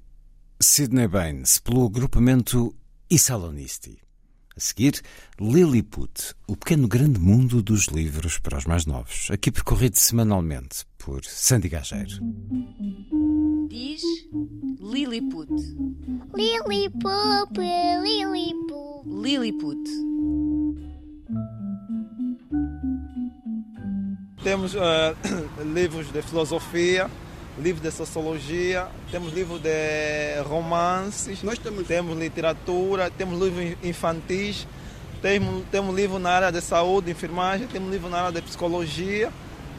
Sidney Baines, pelo agrupamento Isalonisti. A seguir, Lilliput, o pequeno grande mundo dos livros para os mais novos, aqui percorrido semanalmente por Sandy Gageiro. Diz Lilliput. Lilliput, Lilliput. Lilliput. Temos uh, [coughs] livros de filosofia, livros de sociologia, temos livros de romances, Nós temos... temos literatura, temos livros infantis, temos, temos livro na área de saúde, enfermagem, temos livro na área de psicologia.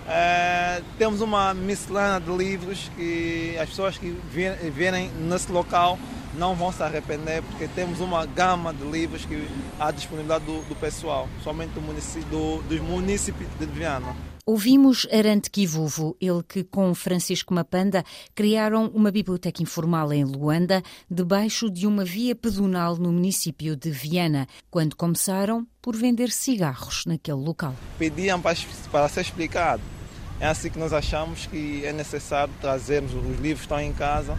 É, temos uma miscelânea de livros que as pessoas que vierem nesse local não vão se arrepender, porque temos uma gama de livros que há disponibilidade do, do pessoal, somente do município, do, dos municípios de Viana. Ouvimos Arante Kivuvo, ele que com Francisco Mapanda criaram uma biblioteca informal em Luanda, debaixo de uma via pedonal no município de Viana, quando começaram por vender cigarros naquele local. Pediam para, ser explicado. É assim que nós achamos que é necessário trazermos os livros que estão em casa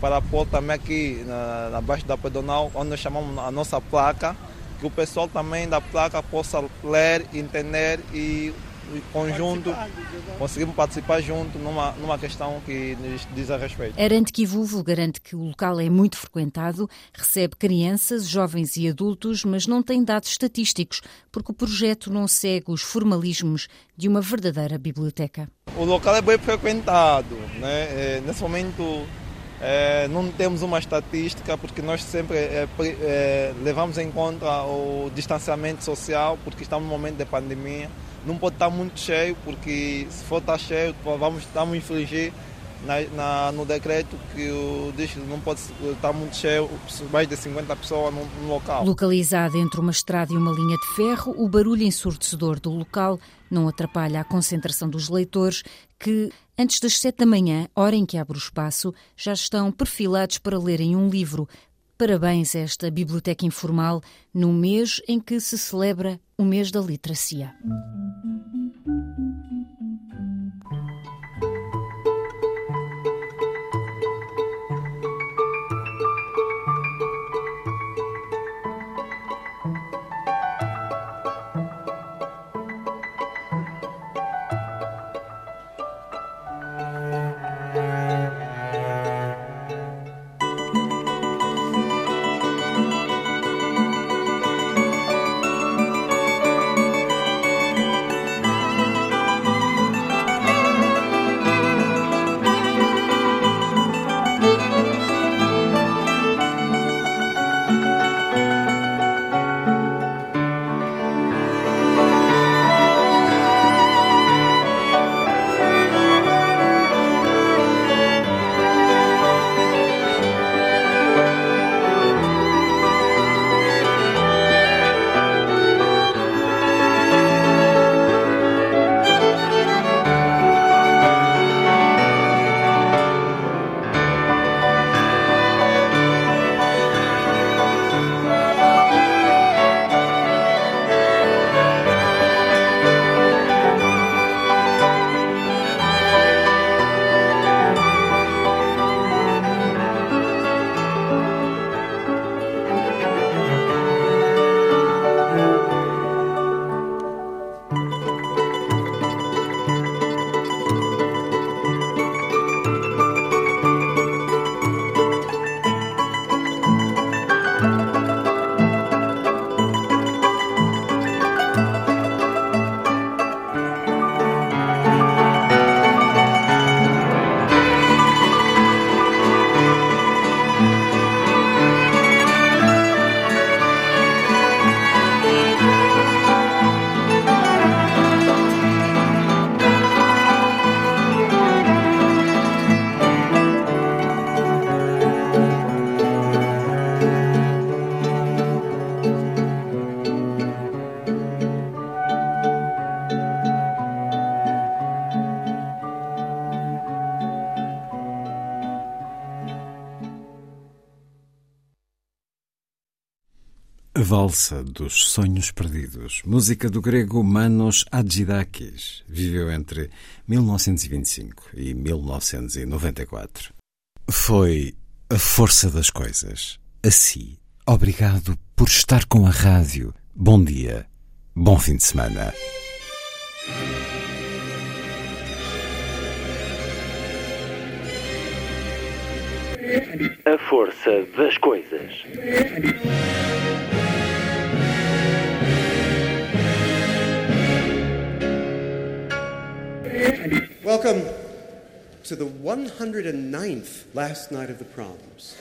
para pôr também aqui na, na da pedonal, onde nós chamamos a nossa placa, que o pessoal também da placa possa ler, entender e conjunto, conseguimos participar junto numa, numa questão que nos diz a respeito. Arante Kivuvo garante que o local é muito frequentado, recebe crianças, jovens e adultos, mas não tem dados estatísticos, porque o projeto não segue os formalismos de uma verdadeira biblioteca. O local é bem frequentado, né? É, nesse momento é, não temos uma estatística porque nós sempre é, é, levamos em conta o distanciamento social, porque estamos num momento de pandemia não pode estar muito cheio, porque se for estar cheio, vamos, estamos infligir na, na, no decreto que o diz não pode estar muito cheio, mais de 50 pessoas no, no, local. Localizado entre uma estrada e uma linha de ferro, o barulho ensurdecedor do local não atrapalha a concentração dos leitores que, antes das sete da manhã, hora em que abre o espaço, já estão perfilados para lerem um livro. Parabéns a esta biblioteca informal no mês em que se celebra o mês da literacia. Valsa dos Sonhos Perdidos, música do grego Manos Hadjidakis, viveu entre 1925 e 1994. Foi a força das coisas. Assim, obrigado por estar com a rádio. Bom dia, bom fim de semana. A força das coisas. Welcome to the 109th last night of the proms.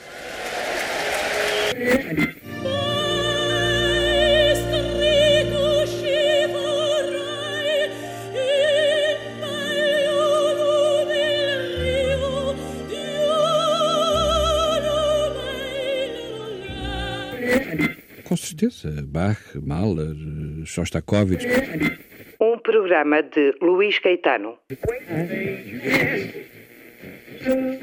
Com certeza. Bach, Mahler, Shostakovich. programa de Luís Caetano. Hum?